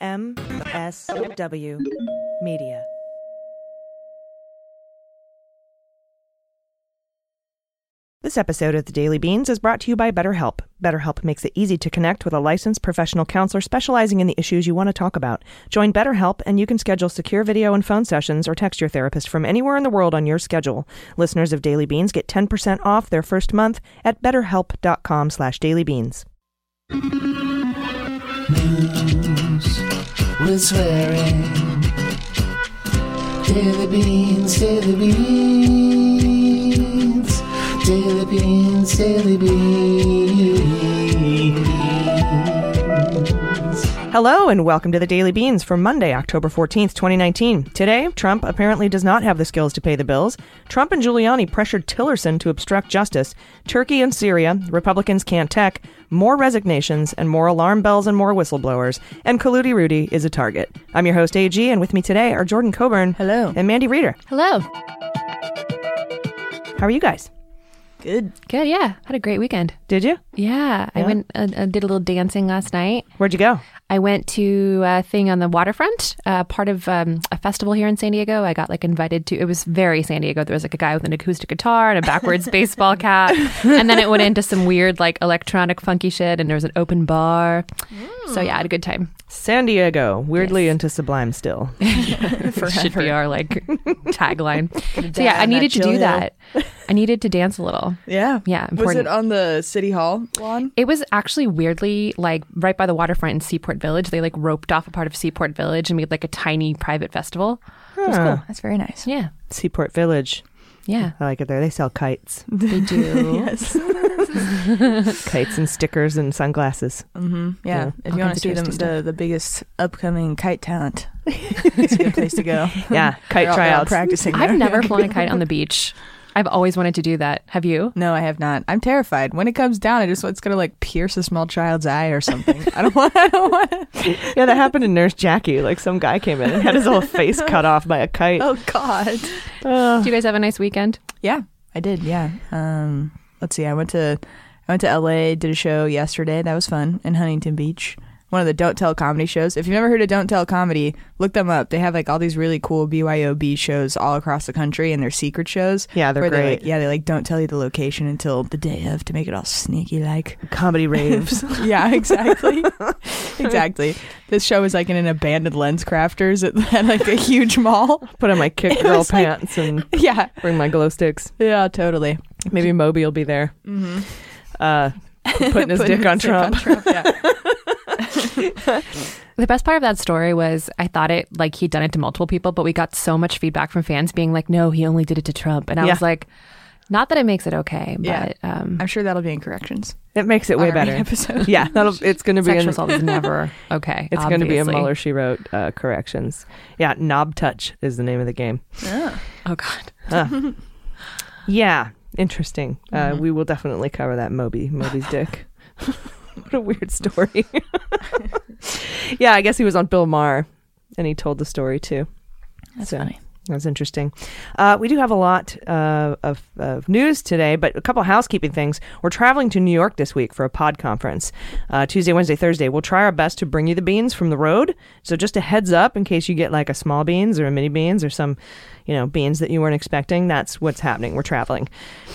MSW Media. This episode of the Daily Beans is brought to you by BetterHelp. BetterHelp makes it easy to connect with a licensed professional counselor specializing in the issues you want to talk about. Join BetterHelp and you can schedule secure video and phone sessions or text your therapist from anywhere in the world on your schedule. Listeners of Daily Beans get 10% off their first month at betterhelp.com slash dailybeans. With swearing. Daily beans, daily beans, daily beans, daily beans. Hello and welcome to the Daily Beans for Monday, October 14th, 2019. Today, Trump apparently does not have the skills to pay the bills. Trump and Giuliani pressured Tillerson to obstruct justice. Turkey and Syria, Republicans can't tech, more resignations, and more alarm bells and more whistleblowers. And Kaludi Rudy is a target. I'm your host, AG, and with me today are Jordan Coburn. Hello. And Mandy Reeder. Hello. How are you guys? Good. Good. Yeah. Had a great weekend. Did you? Yeah. I went, uh, uh, did a little dancing last night. Where'd you go? I went to a thing on the waterfront, uh, part of um, a festival here in San Diego. I got like invited to, it was very San Diego. There was like a guy with an acoustic guitar and a backwards baseball cap. And then it went into some weird, like electronic funky shit. And there was an open bar. So yeah, I had a good time. San Diego, weirdly Yes. into Sublime still. For should be our like tagline. so yeah, I needed to do hill. that. I needed to dance a little. Yeah. Yeah, Was important. it on the city hall lawn? It was actually weirdly like right by the waterfront in Seaport Village. They like roped off a part of Seaport Village and made like a tiny private festival. It was cool. That's very nice. Yeah. Seaport Village. Yeah. I like it there. They sell kites, They do. yes. kites and stickers and sunglasses. hmm Yeah. Yeah. If All you want to see them, the, the biggest upcoming kite talent, it's a good place to go. Yeah, kite They're all- all tryouts. practicing. I've never flown a kite on the beach. I've always wanted to do that. Have you? No, I have not. I'm terrified. When it comes down, I just want it's gonna like pierce a small child's eye or something. I don't want. I don't want. Yeah, that happened to Nurse Jackie. Like some guy came in and had his whole face cut off by a kite. Oh God. Uh, Do you guys have a nice weekend? Yeah, I did. Yeah. Um, let's see. I went to I went to LA, did a show yesterday. That was fun in Huntington Beach. One of the Don't Tell comedy shows. If you've never heard of Don't Tell comedy, look them up. They have like all these really cool BYOB shows all across the country, and they're secret shows. yeah, they're where they, great. like, yeah, they like don't tell you the location until the day of to make it all sneaky like. Comedy raves. yeah, exactly. exactly. This show was like in an abandoned lens crafters at, at like a huge mall. Put on my kick girl like- pants and Yeah. bring my glow sticks. Yeah, totally. Maybe Moby will be there. Mm-hmm. Uh, putting his dick on Trump. yeah. The best part of that story was I thought it like he'd done it to multiple people, but we got so much feedback from fans being like, "No, he only did it to Trump," and I Yeah. was like, "Not that it makes it okay, but Yeah. um, I'm sure that'll be in corrections. It makes it way on our main better. Episode. Yeah, that'll. It's going to be. sexual In, assault is never okay. it's going to be a obviously. Mueller she wrote uh, corrections. Yeah, Knob Touch is the name of the game. Oh God. Uh, yeah, interesting. Uh, Mm-hmm. we will definitely cover that Moby Moby's dick. what a weird story. yeah, I guess he was on Bill Maher, and he told the story too. That's So, funny. That's interesting. Uh, we do have a lot uh, of, of news today, but a couple housekeeping things. We're traveling to New York this week for a pod conference. Uh, Tuesday, Wednesday, Thursday. We'll try our best to bring you the beans from the road. So just a heads up in case you get like a small beans or a mini beans or some, you know, beans that you weren't expecting. That's what's happening. We're traveling.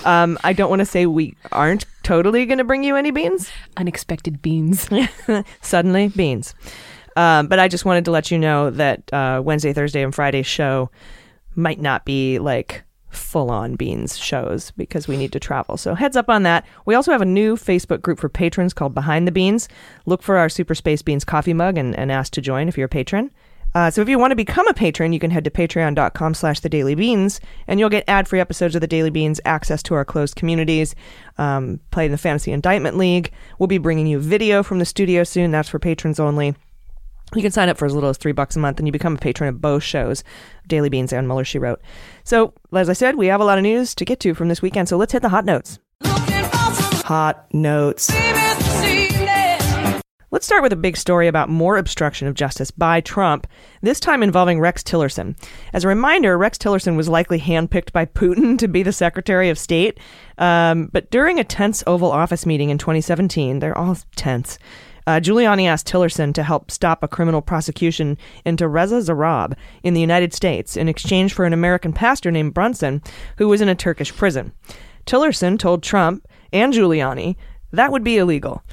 Um, I don't want to say we aren't totally going to bring you any beans. Unexpected beans. Suddenly, beans. Um, but I just wanted to let you know that uh, Wednesday, Thursday, and Friday's show might not be like full on beans shows because we need to travel. So heads up on that. We also have a new Facebook group for patrons called Behind the Beans. Look for our Super Space Beans coffee mug and, and ask to join if you're a patron. Uh, so if you want to become a patron, you can head to patreon.com slash the daily beans and you'll get ad-free episodes of the daily beans, access to our closed communities, um, play in the Fantasy Indictment League. We'll be bringing you video from the studio soon. That's for patrons only. You can sign up for as little as three bucks a month, and you become a patron of both shows, Daily Beans and Mueller She Wrote. So, as I said, we have a lot of news to get to from this weekend. So let's hit the hot notes. Hot notes. Let's start with a big story about more obstruction of justice by Trump, this time involving Rex Tillerson. As a reminder, Rex Tillerson was likely handpicked by Putin to be the Secretary of State. Um, but during a tense Oval Office meeting in 2017, they're all tense. Uh, Giuliani asked Tillerson to help stop a criminal prosecution into Reza Zarrab in the United States in exchange for an American pastor named Brunson, who was in a Turkish prison. Tillerson told Trump and Giuliani that would be illegal.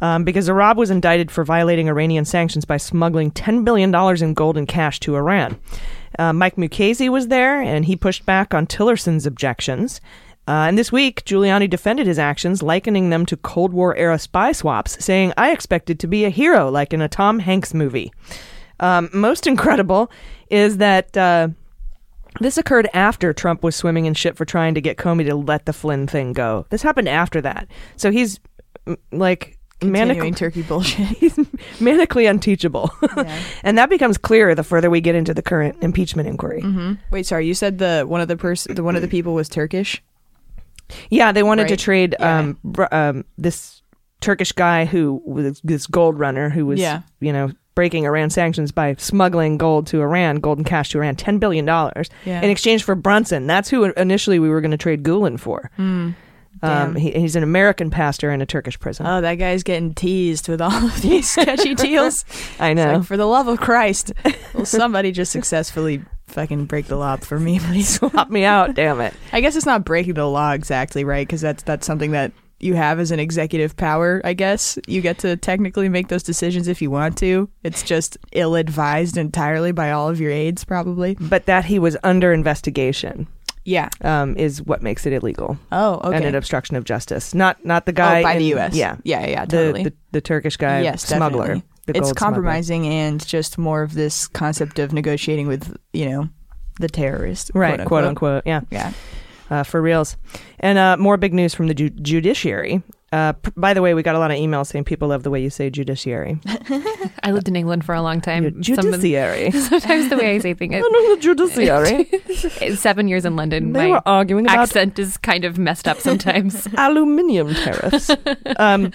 Um, because Zarrab was indicted for violating Iranian sanctions by smuggling $10 billion in gold and cash to Iran. Uh, Mike Mukasey was there, and he pushed back on Tillerson's objections. Uh, and this week, Giuliani defended his actions, likening them to Cold War era spy swaps, saying, I expected to be a hero like in a Tom Hanks movie. Um, most incredible is that uh, this occurred after Trump was swimming in shit for trying to get Comey to let the Flynn thing go. This happened after that. So he's like Continuing manic- turkey bullshit. he's manically unteachable. Yeah. and that becomes clearer the further we get into the current impeachment inquiry. Wait, sorry. You said the one of the person, the one of the people was Turkish. Yeah, they wanted to trade Yeah. um, br- um, this Turkish guy who was this gold runner who was, Yeah. you know, breaking Iran sanctions by smuggling gold to Iran, gold and cash to Iran, ten billion dollars Yeah. in exchange for Brunson. That's who initially we were going to trade Gulen for. Um, he, he's an American pastor in a Turkish prison. Oh, that guy's getting teased with all of these sketchy deals. I know. like, for the love of Christ, will somebody just successfully fucking break the law for me, please? Swap me out, damn it. I guess it's not breaking the law exactly, right? Because that's that's something that you have as an executive power. I guess you get to technically make those decisions if you want to. It's just ill-advised entirely by all of your aides, probably. But that he was under investigation Yeah. um, is what makes it illegal Oh, okay. and an obstruction of justice. Not not the guy oh, by in- the U.S. Yeah, yeah, yeah, the, totally. the the Turkish guy yes, smuggler. the It's gold smuggler. compromising and just more of this concept of negotiating with, you know, the terrorist, right? quote Quote unquote. unquote. Yeah, Yeah. uh, for reals. And uh, more big news from the ju- judiciary. Uh, p- by the way, we got a lot of emails saying people love the way you say judiciary. I lived in England for a long time. Some- judiciary. sometimes the way I say things. I know the judiciary. Seven years in London, they my were arguing about accent is kind of messed up sometimes. aluminium tariffs. um,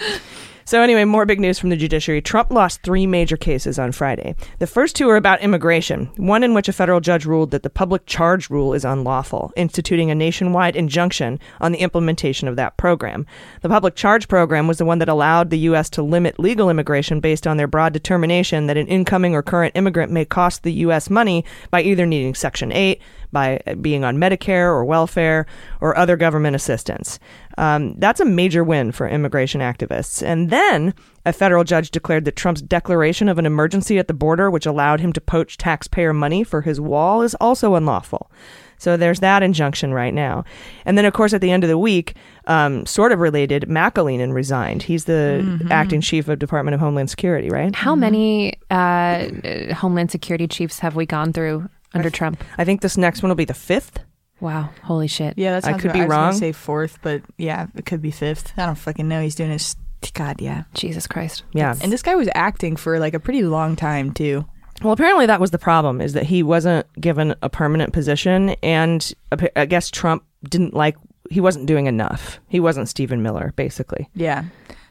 so anyway, more big news from the judiciary. Trump lost three major cases on Friday. The first two are about immigration. One in which a federal judge ruled that the public charge rule is unlawful, instituting a nationwide injunction on the implementation of that program. The public charge program was the one that allowed the U.S. to limit legal immigration based on their broad determination that an incoming or current immigrant may cost the U.S. money by either needing Section 8, by being on Medicare or welfare or other government assistance. Um, that's a major win for immigration activists. And then a federal judge declared that Trump's declaration of an emergency at the border, which allowed him to poach taxpayer money for his wall, is also unlawful. So there's that injunction right now. And then, of course, at the end of the week, um, sort of related, McAleenan resigned. He's the acting chief of Department of Homeland Security, right? How many uh, Homeland Security chiefs have we gone through under Trump? I think this next one will be the fifth. Wow, holy shit! Yeah, that's I could be I was wrong. Say fourth, but yeah, it could be fifth. I don't fucking know. He's doing his God, yeah. Jesus Christ! Yeah. And this guy was acting for like a pretty long time too. Well, apparently that was the problem is that he wasn't given a permanent position, and I guess Trump didn't like. He wasn't doing enough. He wasn't Stephen Miller, basically. Yeah.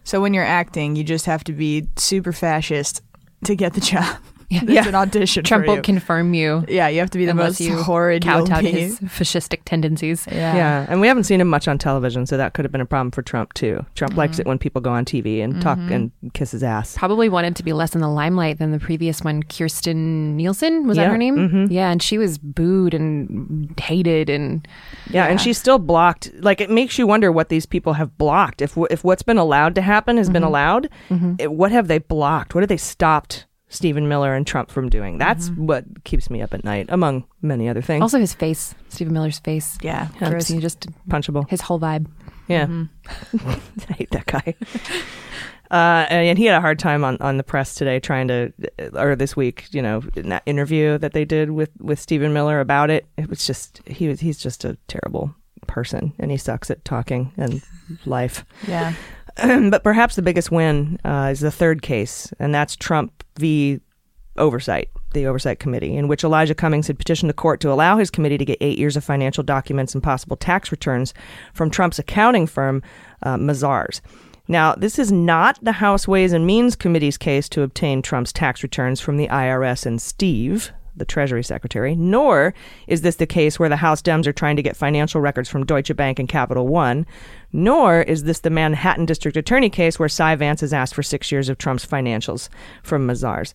So when you're acting, you just have to be super fascist to get the job. Yeah. It's Yeah. an audition. Trump won't confirm you Yeah, you have to be the most you horrid you'll kowtow to be. his fascistic tendencies. Yeah. Yeah. and we haven't seen him much on television, so that could have been a problem for Trump too. Trump mm-hmm. likes it when people go on TV and talk mm-hmm. and kiss his ass. Probably wanted to be less in the limelight than the previous one. Kirstjen Nielsen was that her name? mhm. Yeah, and she was booed and hated, and Yeah, and she's still blocked. Like it makes you wonder what these people have blocked. If if what's been allowed to happen has been mm-hmm. allowed, it, what have they blocked? What have they stopped Stephen Miller and Trump from doing? That's what keeps me up at night, among many other things. also his face, Stephen Miller's face. Yeah. Gross. He just punchable. his whole vibe. Yeah, I hate that guy. Uh, and he had a hard time on, on the press today trying to, or this week, you know, in that interview that they did with, with Stephen Miller about it. It was just, he was, he's just a terrible person and he sucks at talking and life. Yeah. but perhaps the biggest win uh, is the third case, and that's Trump v. Oversight, the Oversight Committee, in which Elijah Cummings had petitioned the court to allow his committee to get eight years of financial documents and possible tax returns from Trump's accounting firm, uh, Mazars. Now, this is not the House Ways and Means Committee's case to obtain Trump's tax returns from the IRS and Steve, the Treasury Secretary, nor is this the case where the House Dems are trying to get financial records from Deutsche Bank and Capital One, nor is this the Manhattan District Attorney case where Cy Vance has asked for six years of Trump's financials from Mazars.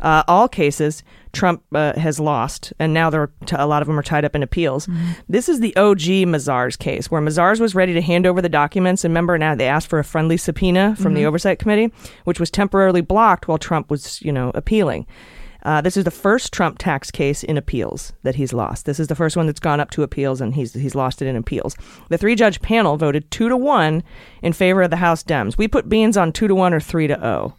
Uh, all cases Trump uh, has lost, and now they're t- a lot of them are tied up in appeals. This is the OG Mazars case, where Mazars was ready to hand over the documents. And remember, now they asked for a friendly subpoena from the Oversight Committee, which was temporarily blocked while Trump was, you know, appealing. Uh, this is the first Trump tax case in appeals that he's lost. This is the first one that's gone up to appeals, and he's he's lost it in appeals. The three judge panel voted two to one in favor of the House Dems. We put Beans on two to one or three to zero.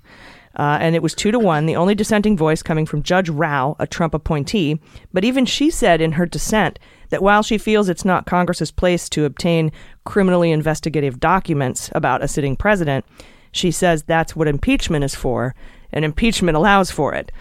Uh, and it was two to one, the only dissenting voice coming from Judge Rao, a Trump appointee. But even she said in her dissent that while she feels it's not Congress's place to obtain criminally investigative documents about a sitting president, she says that's what impeachment is for, and impeachment allows for it.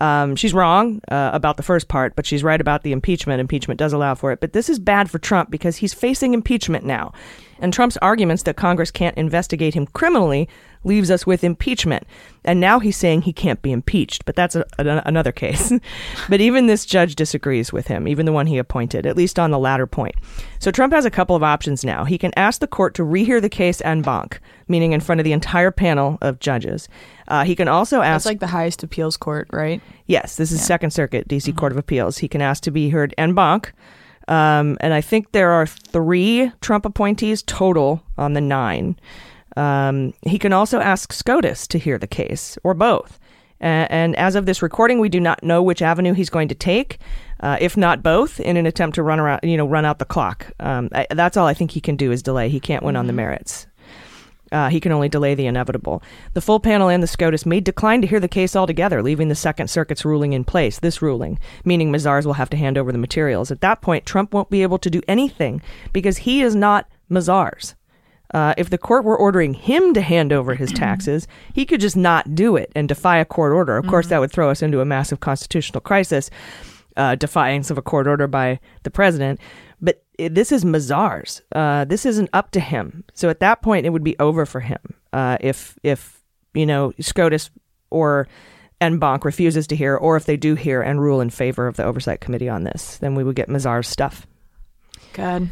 Um, she's wrong uh, about the first part, but she's right about the impeachment. Impeachment does allow for it. But this is bad for Trump because he's facing impeachment now. And Trump's arguments that Congress can't investigate him criminally leaves us with impeachment. And now he's saying he can't be impeached, but that's a, a- another case. but even this judge disagrees with him, even the one he appointed, at least on the latter point. So Trump has a couple of options now. He can ask the court to rehear the case en banc, meaning in front of the entire panel of judges. Uh, he can also ask. That's like the highest appeals court, right? Yes, this is Second Circuit, D.C. Court of Appeals. He can ask to be heard en banc. Um, and I think there are three Trump appointees total on the nine. Um, he can also ask SCOTUS to hear the case, or both. A- and as of this recording, we do not know which avenue he's going to take, uh, if not both, in an attempt to run around, you know, run out the clock. Um, I, that's all I think he can do is delay. He can't win on the merits. Uh, he can only delay the inevitable. The full panel and the SCOTUS may decline to hear the case altogether, leaving the Second Circuit's ruling in place, this ruling, meaning Mazars will have to hand over the materials. At that point, Trump won't be able to do anything because he is not Mazars. Uh, if the court were ordering him to hand over his taxes, he could just not do it and defy a court order. Of course, that would throw us into a massive constitutional crisis, uh, defiance of a court order by the president. But this is Mazars. Uh, this isn't up to him. So at that point, it would be over for him uh, if if you know SCOTUS or en banc refuses to hear, or if they do hear and rule in favor of the oversight committee on this, then we would get Mazars stuff. God.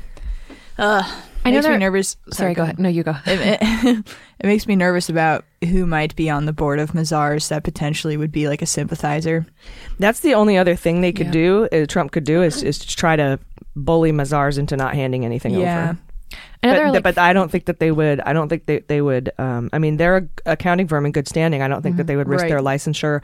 Uh, I know makes me nervous. Sorry, go ahead. No, you go. It, it, it makes me nervous about who might be on the board of Mazars that potentially would be like a sympathizer. That's the only other thing they could Yeah. do. Uh, Trump could do is is to try to bully Mazars into not handing anything Yeah. over. Another, but, like, but I don't think that they would. I don't think they they would. Um, I mean, they're a accounting firm in good standing. I don't think that they would risk Mm-hmm. Right. their licensure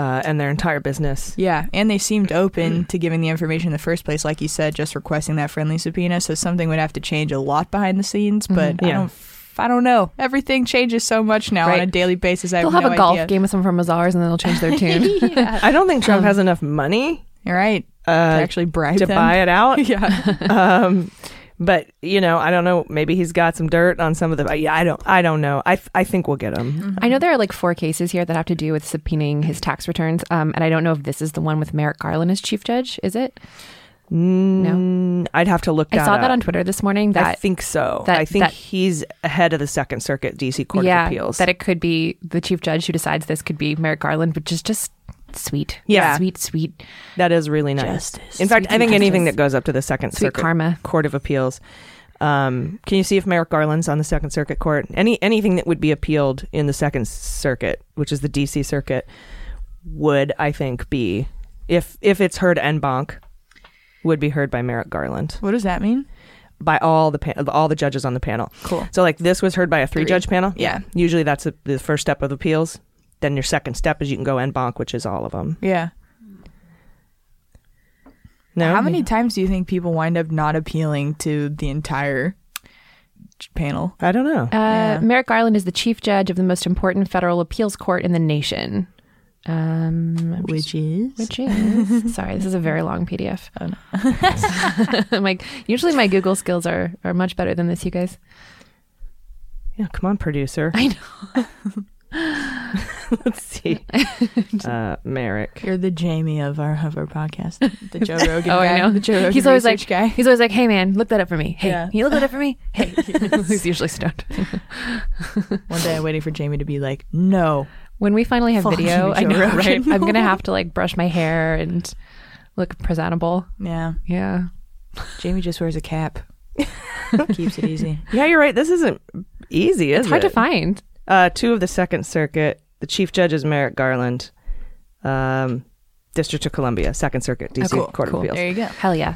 uh, and their entire business. Yeah, and they seemed open to giving the information in the first place, like you said, just requesting that friendly subpoena. So something would have to change a lot behind the scenes, but I Yeah. don't. I don't know. Everything changes so much now on a daily basis. I they'll have, have no a golf idea. game with some from Mazars and then they'll change their tune. I don't think Trump has enough money You're right. uh, to actually bribe to them. buy it out. yeah. um, but you know, I don't know. Maybe he's got some dirt on some of the. Yeah, I don't. I don't know. I I think we'll get him. I know there are like four cases here that have to do with subpoenaing his tax returns. Um, and I don't know if this is the one with Merrick Garland as chief judge. Is it? No, I'd have to look. I that saw that up. on Twitter this morning. That I think so. that- I think that- he's ahead of the Second Circuit DC Court yeah, of Appeals. that it could be the chief judge who decides this could be Merrick Garland, which is just sweet. Yeah. sweet, sweet, that is really nice. Justice. In fact, Sweet I think anything that goes up to the Second sweet Circuit karma. Court of Appeals. Um, can you see if Merrick Garland's on the Second Circuit Court? Any anything that would be appealed in the Second Circuit, which is the DC Circuit, would I think be if if it's heard en banc, would be heard by Merrick Garland What does that mean? by all the pa- all the judges on the panel. Cool. So like this was heard by a three judge panel. Yeah. Usually that's a, the first step of appeals. Then your second step is you can go en banc, which is all of them. Yeah. No, How many times do you think people wind up not appealing to the entire panel? I don't know. Uh, Yeah. Merrick Garland is the chief judge of the most important federal appeals court in the nation. Um, I'm just- Which is which is sorry, this is a very long PDF. I'm like, usually my Google skills are are much better than this, you guys. Yeah, come on, producer. I know. Let's see. uh, Merrick. You're the Jamie of our of our podcast, the Joe Rogan. Oh, guy, I know. The Joe Rogan He's always like, guy. he's always like, hey man, look that up for me. Hey, Yeah. can you look that up for me? Hey, he's usually stoned. One day I'm waiting for Jamie to be like, "No, When we finally have Fuck video, I know, Rogan. right? I'm gonna have to like brush my hair and look presentable. Yeah. Yeah. Jamie just wears a cap. Keeps it easy. Yeah, you're right. This isn't easy, is It's hard it? to find. Uh, two of the Second Circuit, the Chief Judge is Merrick Garland, um, District of Columbia, Second Circuit, D.C. cool, Court cool. of Appeals. There you go. Hell yeah.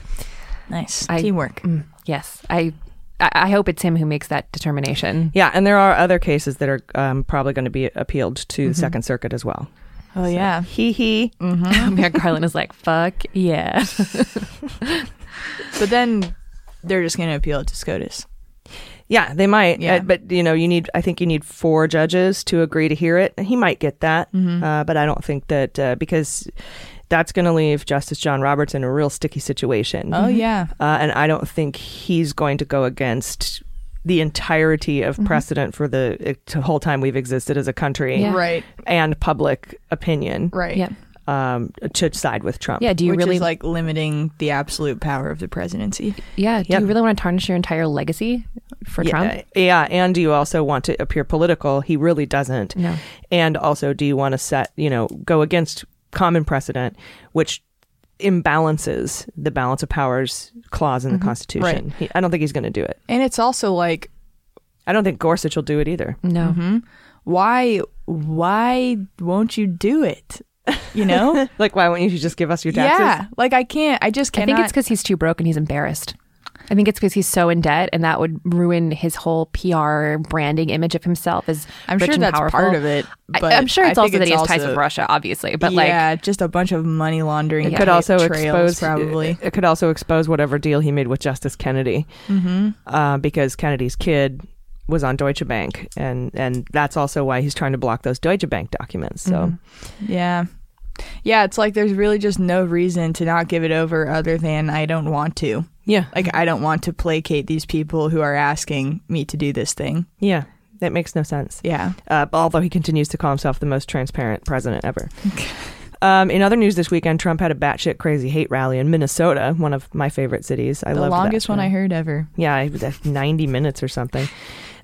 Nice. I- Teamwork. Mm, yes. I, I I hope it's him who makes that determination. Yeah, and there are other cases that are um, probably going to be appealed to the Second Circuit as well. Oh, yeah. He he. Merrick Garland is like, fuck yeah. But then they're just going to appeal it to SCOTUS. Yeah, they might. Yeah. Uh, but you know, you need. I think you need four judges to agree to hear it. He might get that, uh, but I don't think that uh, because that's going to leave Justice John Roberts in a real sticky situation. Oh, yeah. uh, and I don't think he's going to go against the entirety of precedent for the uh, whole time we've existed as a country Yeah. Right. and public opinion Right. yeah. Um, to side with Trump. Yeah. Do you Which really is like limiting the absolute power of the presidency. Yeah. Do Yep. you really want to tarnish your entire legacy for yeah, Trump? Yeah, and do you also want to appear political? He really doesn't. No. And also, do you want to set, you know, go against common precedent, which imbalances the balance of powers clause in the Constitution? He, I don't think he's going to do it. And it's also like, I don't think Gorsuch will do it either. No. Mm-hmm. why why won't you do it? You know? Like, why won't you just give us your taxes? yeah. Like I can't. I just can't I think it's because he's too broke and he's embarrassed. I think it's because he's so in debt, and that would ruin his whole PR branding image of himself as I'm rich sure and that's powerful. part of it. I- But I'm sure it's I also think that he has ties with Russia, obviously. But like yeah, just a bunch of money laundering. It could also trails, expose probably. It could also expose whatever deal he made with Justice Kennedy, Mm-hmm. uh, because Kennedy's kid was on Deutsche Bank, and and that's also why he's trying to block those Deutsche Bank documents. So Mm-hmm. Yeah. Yeah, it's like there's really just no reason to not give it over other than I don't want to. yeah, Like I don't want to placate these people who are asking me to do this thing. yeah, that makes no sense. Yeah. Uh, although he continues to call himself the most transparent president ever. Um, in other news this weekend, Trump had a batshit crazy hate rally in Minnesota, one of my favorite cities. I love the longest one I heard ever. Yeah, it was like 90 minutes or something.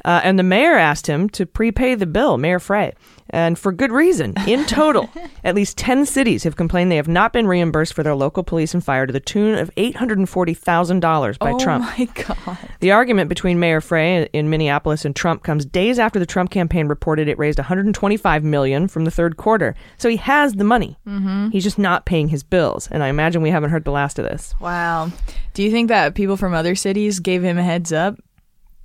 Uh, and the mayor asked him to prepay the bill, Mayor Frey, and for good reason. In total, at least 10 cities have complained they have not been reimbursed for their local police and fire to the tune of $840,000 by oh Trump. my god. The argument between Mayor Frey in Minneapolis and Trump comes days after the Trump campaign reported it raised 125 million from the third quarter. So he has the money. Mm-hmm. He's just not paying his bills, and I imagine we haven't heard the last of this. Wow. Do you think that people from other cities gave him a heads up?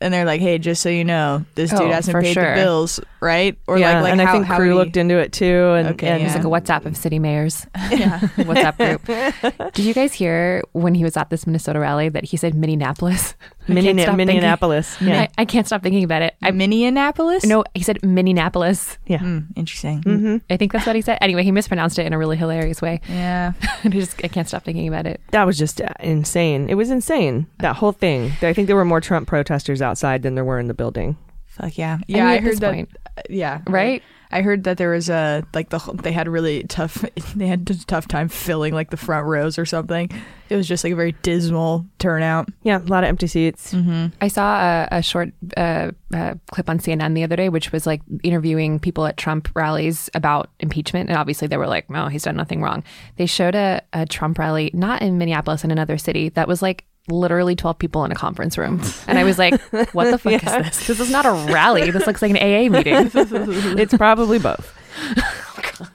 And they're like, "Hey, just so you know, this Oh, dude hasn't for paid sure. the bills, right?" Or yeah, like, like and how, I think how Crew would he- looked into it too, and, Okay, and yeah. It's like a WhatsApp of city mayors. Yeah. WhatsApp group. Did you guys hear when he was at this Minnesota rally that he said Minneapolis? I Minne- can't stop thinking- Minneapolis. Yeah, I, I can't stop thinking about it. I Minneapolis? no, he said Minneapolis. yeah. Hmm, interesting. hmm I think that's what he said. Anyway, he mispronounced it in a really hilarious way. Yeah. I just I can't stop thinking about it. That was just uh, insane. It was insane. That whole thing. I think there were more Trump protesters outside than there were in the building. Fuck yeah. I Yeah, mean, I, at heard this that. point. Yeah. Right? I heard that there was a like the whole- they had really tough they had a tough time filling like the front rows or something. It was just like a very dismal turnout. Yeah, a lot of empty seats. Mm-hmm. I saw a, a short uh, uh, clip on CNN the other day, which was like interviewing people at Trump rallies about impeachment. And obviously, they were like, no, he's done nothing wrong. They showed a, a Trump rally, not in Minneapolis, in another city, that was like literally 12 people in a conference room. And I was like, what the fuck is this? This is not a rally. This looks like an AA meeting. it's probably both.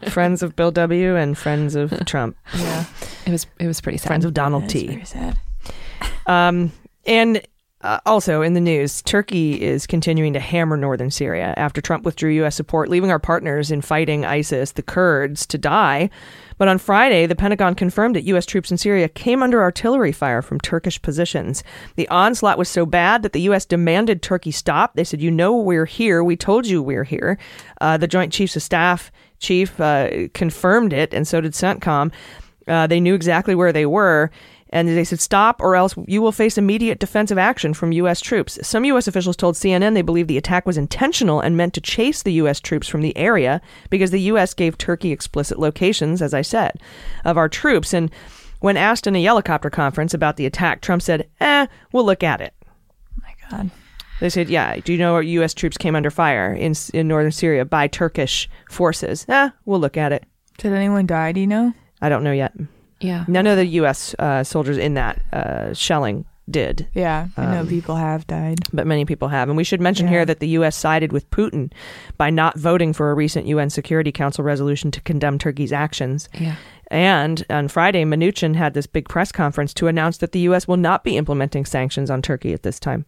friends of Bill W. and friends of Trump. Yeah. It was, it was pretty sad. Friends of Donald That's T. very sad. Um, and uh, also in the news, Turkey is continuing to hammer northern Syria after Trump withdrew U.S. support, leaving our partners in fighting ISIS, the Kurds, to die. But on Friday, the Pentagon confirmed that U.S. troops in Syria came under artillery fire from Turkish positions. The onslaught was so bad that the U.S. demanded Turkey stop. They said, You know, we're here. We told you we're here. Uh, the Joint Chiefs of Staff chief uh, confirmed it, and so did CENTCOM. Uh, they knew exactly where they were. And they said, stop, or else you will face immediate defensive action from U.S. troops. Some U.S. officials told CNN they believe the attack was intentional and meant to chase the U.S. troops from the area because the U.S. gave Turkey explicit locations, as I said, of our troops. And when asked in a helicopter conference about the attack, Trump said, eh, we'll look at it. My God. They said, "Yeah, do you know our U.S. troops came under fire in in northern Syria by Turkish forces?" Eh, we'll look at it. Did anyone die? Do you know? I don't know yet. Yeah. None of the U.S. Uh, soldiers in that uh, shelling did, Yeah, I know Um, people have died. but many people have. And we should mention Yeah. here that the U.S. sided with Putin by not voting for a recent UN Security Council resolution to condemn Turkey's actions. Yeah. And on Friday, Mnuchin had this big press conference to announce that the U.S. will not be implementing sanctions on Turkey at this time.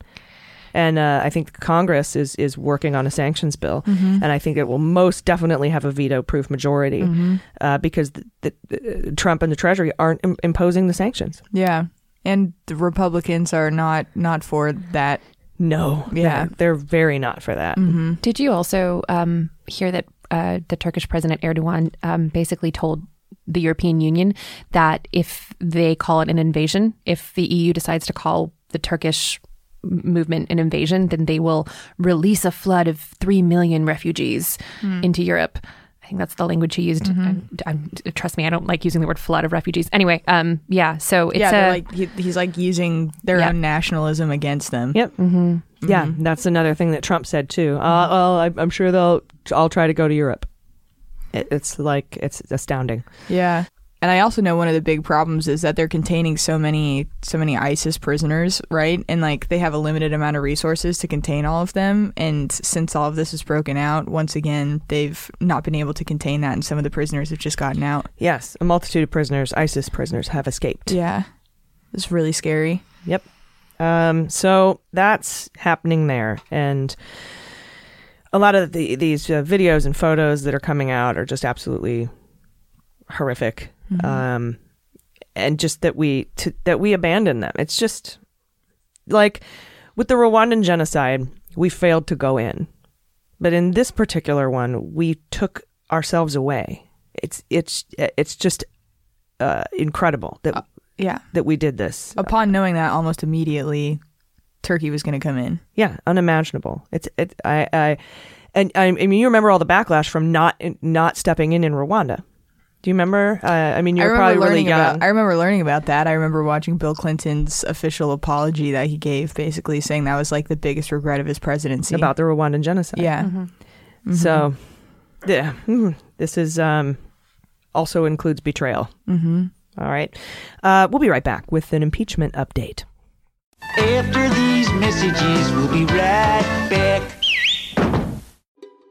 And uh, I think Congress is is working on a sanctions bill, Mm-hmm. and I think it will most definitely have a veto-proof majority uh, because the, the, uh, Trump and the Treasury aren't Im- imposing the sanctions. Yeah, and the Republicans are not not for that. No, Yeah. they're, they're very not for that. Mm-hmm. Did you also um, hear that uh, the Turkish President Erdogan um, basically told the European Union that if they call it an invasion, if the EU decides to call the Turkish m- movement and invasion, then they will release a flood of 3 million refugees into Europe. I think that's the language he used. I'm, I'm, trust me, I don't like using the word flood of refugees. Anyway, um, yeah, so it's yeah, a, they're like he, he's like using their Yeah. own nationalism against them. Yep. hmm Yeah, that's another thing that Trump said too. Uh, well, I, I'm sure they'll. I'll try to go to Europe. It, it's like it's astounding. Yeah. And I also know one of the big problems is that they're containing so many so many ISIS prisoners, right? And like they have a limited amount of resources to contain all of them. And since all of this is broken out, once again, they've not been able to contain that and some of the prisoners have just gotten out. Yes, a multitude of prisoners, ISIS prisoners, have escaped. Yeah. It's really scary. Yep. Um, so that's happening there, and a lot of the, these uh, videos and photos that are coming out are just absolutely horrific. Mm-hmm. Um, and just that we to, that we abandon them. It's just like with the Rwandan genocide, we failed to go in, but in this particular one, we took ourselves away. It's it's it's just uh, incredible that Yeah. that we did this. Upon knowing that almost immediately Turkey was going to come in. Yeah, unimaginable. It's it. I I and I, I mean, you remember all the backlash from not not stepping in in Rwanda. Do you remember? Uh, I mean, you I were probably really learning young. about I remember learning about that. I remember watching Bill Clinton's official apology that he gave basically saying that was like the biggest regret of his presidency. about the Rwandan genocide. Yeah. Mm-hmm. So, yeah, mm, this is um also includes betrayal. Mhm. All right, uh, we'll be right back with an impeachment update. After these messages, we'll be right back.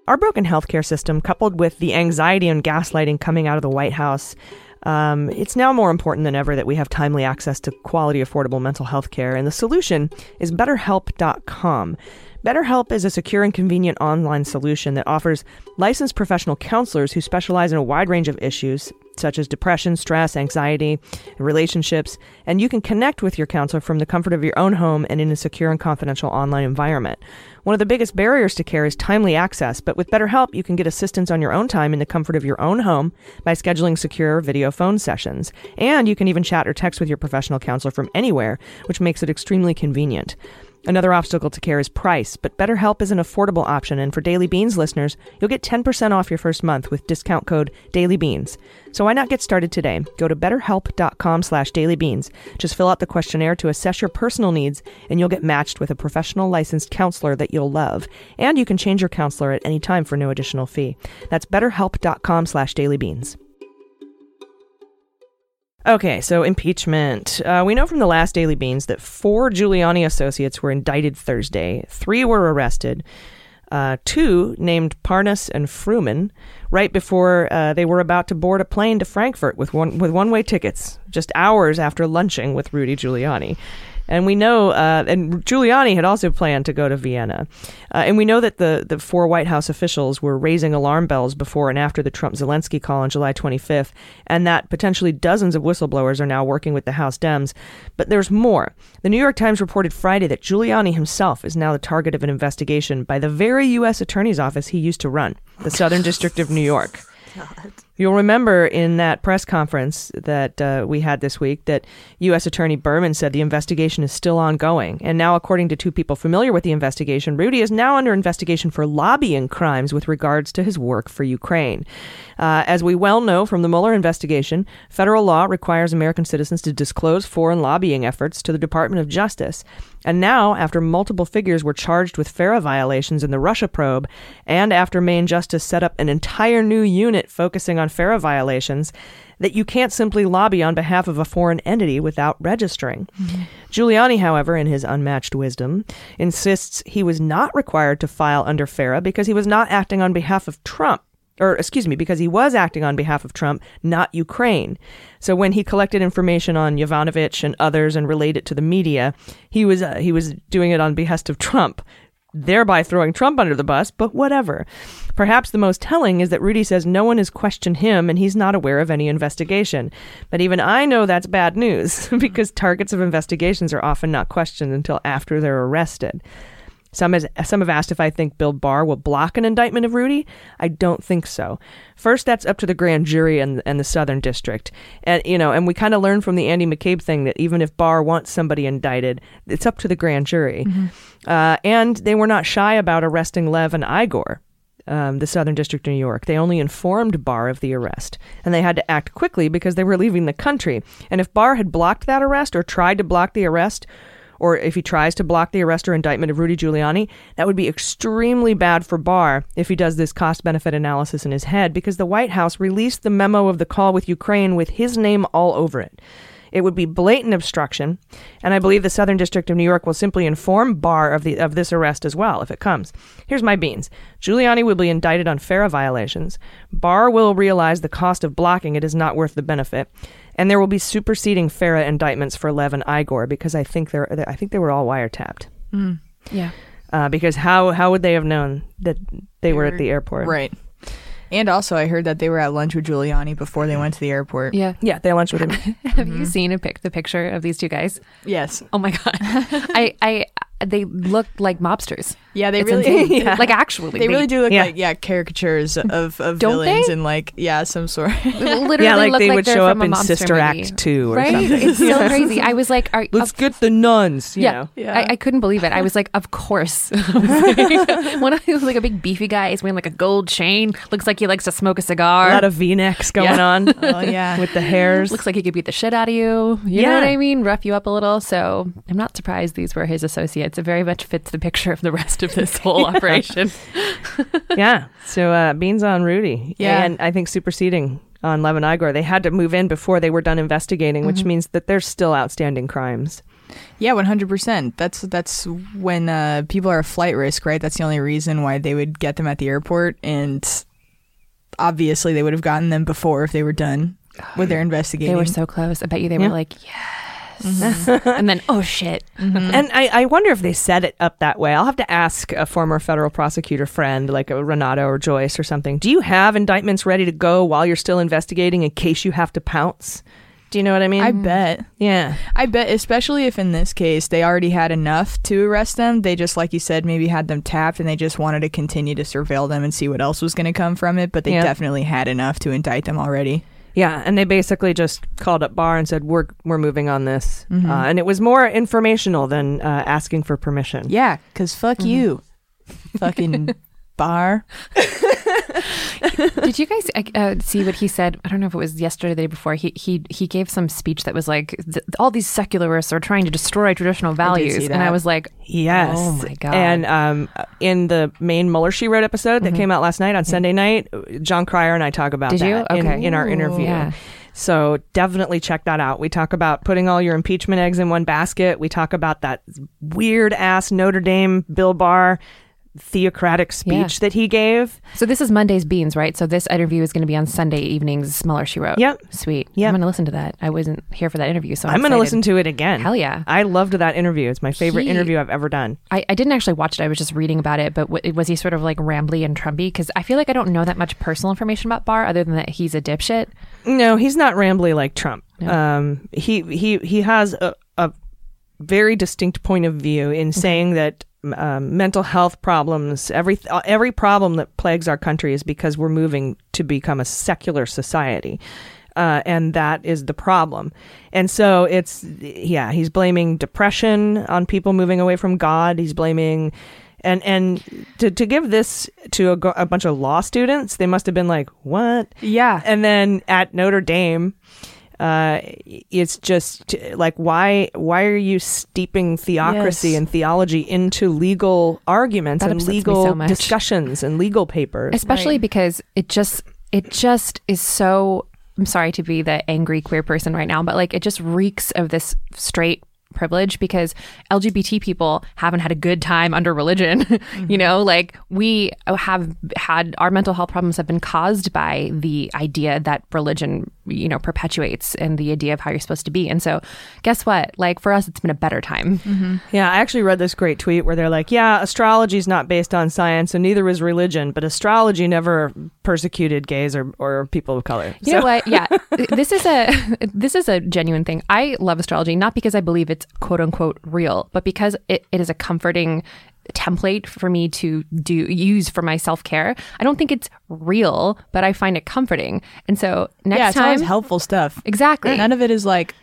Our broken healthcare system, coupled with the anxiety and gaslighting coming out of the White House, um, it's now more important than ever that we have timely access to quality, affordable mental health care. And the solution is BetterHelp.com. BetterHelp is a secure and convenient online solution that offers licensed professional counselors who specialize in a wide range of issues such as depression, stress, anxiety, relationships. And you can connect with your counselor from the comfort of your own home and in a secure and confidential online environment. One of the biggest barriers to care is timely access, but with BetterHelp, you can get assistance on your own time in the comfort of your own home by scheduling secure video phone sessions. And you can even chat or text with your professional counselor from anywhere, which makes it extremely convenient. Another obstacle to care is price, but BetterHelp is an affordable option, and for Daily Beans listeners, you'll get 10% off your first month with discount code DailyBeans. So why not get started today? Go to betterhelp.com slash dailybeans. Just fill out the questionnaire to assess your personal needs, and you'll get matched with a professional licensed counselor that you'll love. And you can change your counselor at any time for no additional fee. That's betterhelp.com slash dailybeans. Okay, so impeachment. Uh, we know from the last Daily Beans that four Giuliani associates were indicted Thursday. Three were arrested. Uh, two, named Parnas and Fruman, right before uh, they were about to board a plane to Frankfurt with one with one-way tickets, just hours after lunching with Rudy Giuliani. And we know, uh, and Giuliani had also planned to go to Vienna. Uh, and we know that the, the four White House officials were raising alarm bells before and after the Trump Zelensky call on July 25th, and that potentially dozens of whistleblowers are now working with the House Dems. But there's more. The New York Times reported Friday that Giuliani himself is now the target of an investigation by the very U.S. Attorney's Office he used to run, the Southern District of New York. You'll remember in that press conference that uh, we had this week that U.S. Attorney Berman said the investigation is still ongoing. And now, according to two people familiar with the investigation, Rudy is now under investigation for lobbying crimes with regards to his work for Ukraine. Uh, as we well know from the Mueller investigation, federal law requires American citizens to disclose foreign lobbying efforts to the Department of Justice. And now, after multiple figures were charged with FARA violations in the Russia probe, and after Main Justice set up an entire new unit focusing on FARA violations, that you can't simply lobby on behalf of a foreign entity without registering. Giuliani, however, in his unmatched wisdom, insists he was not required to file under FARA because he was not acting on behalf of Trump or excuse me, because he was acting on behalf of Trump, not Ukraine. So when he collected information on Yovanovitch and others and relayed it to the media, he was uh, he was doing it on behest of Trump, thereby throwing Trump under the bus. But whatever. Perhaps the most telling is that Rudy says no one has questioned him and he's not aware of any investigation. But even I know that's bad news because targets of investigations are often not questioned until after they're arrested. Some, has, some have asked if I think Bill Barr will block an indictment of Rudy. I don't think so. First, that's up to the grand jury and, and the Southern District. And, you know, and we kind of learned from the Andy McCabe thing that even if Barr wants somebody indicted, it's up to the grand jury. Uh, and they were not shy about arresting Lev and Igor. Um, the Southern District of New York. They only informed Barr of the arrest, and they had to act quickly because they were leaving the country. And if Barr had blocked that arrest or tried to block the arrest, or if he tries to block the arrest or indictment of Rudy Giuliani, that would be extremely bad for Barr if he does this cost benefit analysis in his head because the White House released the memo of the call with Ukraine with his name all over it. It would be blatant obstruction, and I believe the Southern District of New York will simply inform Barr of the of this arrest as well if it comes. Here's my beans. Giuliani will be indicted on FARA violations. Barr will realize the cost of blocking it is not worth the benefit, and there will be superseding FARA indictments for Lev and Igor because I think they're I think they were all wiretapped. Yeah. Uh, because how how would they have known that they were at the airport? Right. And also, I heard that they were at lunch with Giuliani before they went to the airport. Yeah. Yeah, they lunched with him. Have you mm-hmm. seen a pic the picture of these two guys? Yes. Oh my god. I I they look like mobsters. Yeah, they It's really. insane. yeah. like actually They really do look Yeah. like yeah caricatures of, of Don't villains they? and like yeah some sort. literally yeah, like look they like would show up in Sister movie. Act Two or right? something. It's so crazy. I was like, are, Let's of- get the nuns. You yeah, know? Yeah. I, I couldn't believe it. I was like, of course. I was like, when I was like a big beefy guy, he's wearing like a gold chain. Looks like he likes to smoke a cigar. A lot of V-necks going Yeah. on oh yeah. with the hairs. Looks like he could beat the shit out of you. You know Yeah. what I mean? Rough you up a little. So I'm not surprised these were his associates. It very much fits the picture of the rest of this whole operation. yeah. So uh, beans on Rudy. Yeah. and I think superseding on Levin Igor. They had to move in before they were done investigating, which means that there's still outstanding crimes. Yeah, one hundred percent. That's that's when uh, people are a flight risk, right? That's the only reason why they would get them at the airport, and obviously they would have gotten them before if they were done with their investigation. They were so close. I bet you they Yeah. were like, yes. and then, oh shit. Mm-hmm. And I, I wonder if they set it up that way. I'll have to ask a former federal prosecutor friend, like a Renato or Joyce or something. Do you have indictments ready to go while you're still investigating in case you have to pounce? Do you know what I mean? I bet. yeah. I bet, especially if in this case they already had enough to arrest them. They just, like you said, maybe had them tapped and they just wanted to continue to surveil them and see what else was going to come from it. But they Yeah. definitely had enough to indict them already. Yeah, and they basically just called up Barr and said, "We're we're moving on this," Mm-hmm. uh, and it was more informational than uh, asking for permission. Yeah, because fuck you. Fucking Barr. Did you guys uh, see what he said? I don't know if it was yesterday or the day before. He he he gave some speech that was like, th- all these secularists are trying to destroy traditional values, see and I was like, Yes. Oh my God. And um, in the main Mueller She Wrote episode that came out last night on Sunday night, Jon Cryer and I talk about Did you? that in, Okay. in our interview. Yeah. So definitely check that out. We talk about putting all your impeachment eggs in one basket. We talk about that weird ass Notre Dame Bill Barr theocratic speech Yeah. that he gave. so this is Monday's Beans, right? So this interview is going to be on Sunday evenings. Smeller, she wrote. Yep. Sweet. Yep. I'm going to listen to that. I wasn't here for that interview, so I'm, I'm going to listen to it again. Hell yeah. I loved that interview. It's my favorite He- interview I've ever done. I, I didn't actually watch it. I was just reading about it. But w- was he sort of like rambly and Trumpy? Because I feel like I don't know that much personal information about Barr other than that he's a dipshit. No, he's not rambly like Trump. Um, he he he has a, a very distinct point of view in saying that um, mental health problems, every uh, every problem that plagues our country is because we're moving to become a secular society. Uh, and that is the problem. And so it's, yeah, he's blaming depression on people moving away from God. He's blaming, and and to, to give this to a, a bunch of law students, they must have been like, what? Yeah. and then at Notre Dame, uh, it's just like why why are you steeping theocracy Yes. and theology into legal arguments That and legal so discussions and legal papers? especially Right. because it just it just is so i'm sorry to be the angry queer person right now but like it just reeks of this straight privilege because lgbt people haven't had a good time under religion you know like we have had our mental health problems have been caused by the idea that religion you know perpetuates and the idea of how you're supposed to be and so guess what like for us it's been a better time mm-hmm. Yeah, I actually read this great tweet where they're like, "Yeah, astrology is not based on science, and neither is religion, but astrology never persecuted gays or, or people of color." You know what? Yeah, this is a this is a genuine thing. I love astrology not because I believe it's quote unquote real, but because it, it is a comforting template for me to do use for my self care. I don't think it's real, but I find it comforting. And so next time, yeah, it's time, always helpful stuff. exactly. None of it is like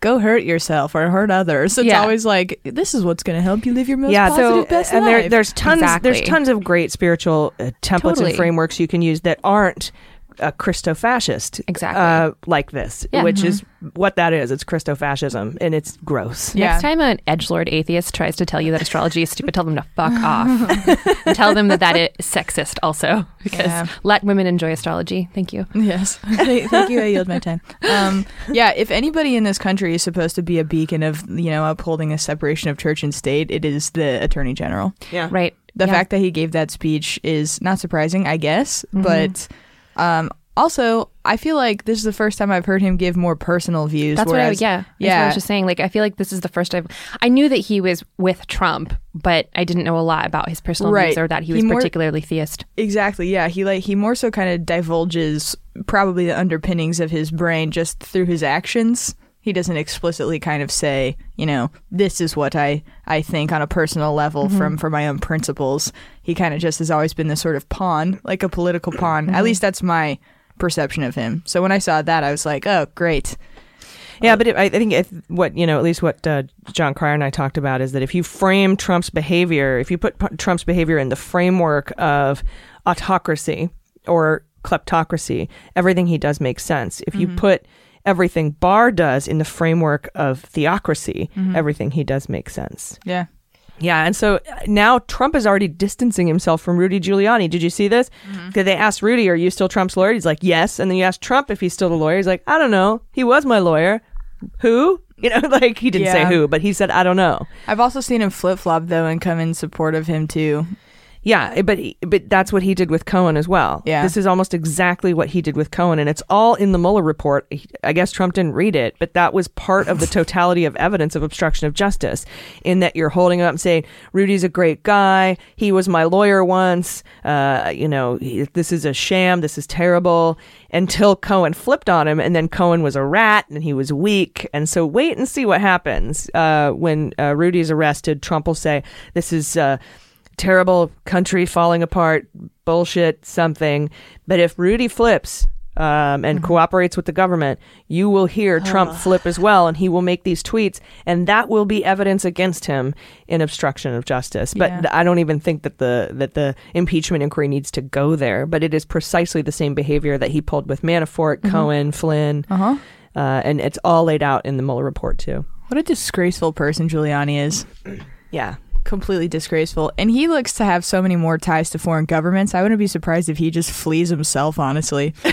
go hurt yourself or hurt others. It's Yeah. always like this is what's going to help you live your most yeah, positive so best and life. there, there's tons Exactly. there's tons of great spiritual uh, templates Totally. and frameworks you can use that aren't uh, Christo-fascist, Exactly. uh, like this, Yeah. which is what that is. It's Christo-fascism, and it's gross. yeah. Next time an edge lord atheist tries to tell you that astrology is stupid, tell them to fuck off. and tell them that that is sexist also, because Yeah. let women enjoy astrology. Thank you. Yes. thank, thank you. I yield my time. Um, yeah, if anybody in this country is supposed to be a beacon of, you know, upholding a separation of church and state, it is the attorney general. Yeah, Right. The Yeah. fact that he gave that speech is not surprising, I guess, Mm-hmm. but um, also I feel like this is the first time I've heard him give more personal views. That's what I whereas- yeah. That's what I was just saying. Like I feel like this is the first I've I knew that he was with Trump, but I didn't know a lot about his personal Right. views or that he He was more- particularly theist. Exactly. Yeah. He like he more so kind of divulges probably the underpinnings of his brain just through his actions. He doesn't explicitly kind of say, you know, this is what I I think on a personal level mm-hmm. from from my own principles. He kind of just has always been this sort of pawn, like a political pawn. At mm-hmm. least that's my perception of him. So when I saw that, I was like, oh, great. Yeah, but it, I I think if, what you know, at least what uh, Jon Cryer and I talked about is that if you frame Trump's behavior, if you put P- Trump's behavior in the framework of autocracy or kleptocracy, everything he does makes sense. If you mm-hmm. put everything Barr does in the framework of theocracy, everything he does makes sense. Yeah. Yeah, and so uh, now Trump is already distancing himself from Rudy Giuliani. Did you see this? Because they asked Rudy, "Are you still Trump's lawyer?" He's like, "Yes." And then you ask Trump if he's still the lawyer. He's like, "I don't know. He was my lawyer. Who?" You know, like he didn't say who, but he said, "I don't know." I've also seen him flip flop though and come in support of him too. Yeah, but but that's what he did with Cohen as well. Yeah. this is almost exactly what he did with Cohen, and it's all in the Mueller report. I guess Trump didn't read it, but that was part of the totality of evidence of obstruction of justice. In that you're holding up and saying Rudy's a great guy. He was my lawyer once. Uh, you know, he, this is a sham. This is terrible. Until Cohen flipped on him, and then Cohen was a rat and he was weak. And so wait and see what happens uh, when uh, Rudy's arrested. Trump will say this is. Terrible country falling apart, bullshit, something. But if Rudy flips um, and cooperates with the government, you will hear Trump flip as well, and he will make these tweets, and that will be evidence against him in obstruction of justice. But Yeah. th- I don't even think that the that the impeachment inquiry needs to go there. But it is precisely the same behavior that he pulled with Manafort, Cohen, Flynn, Uh huh. uh, and it's all laid out in the Mueller report too. What a disgraceful person Giuliani is. Yeah. Completely disgraceful. And he looks to have so many more ties to foreign governments. I wouldn't be surprised if he just flees himself, honestly.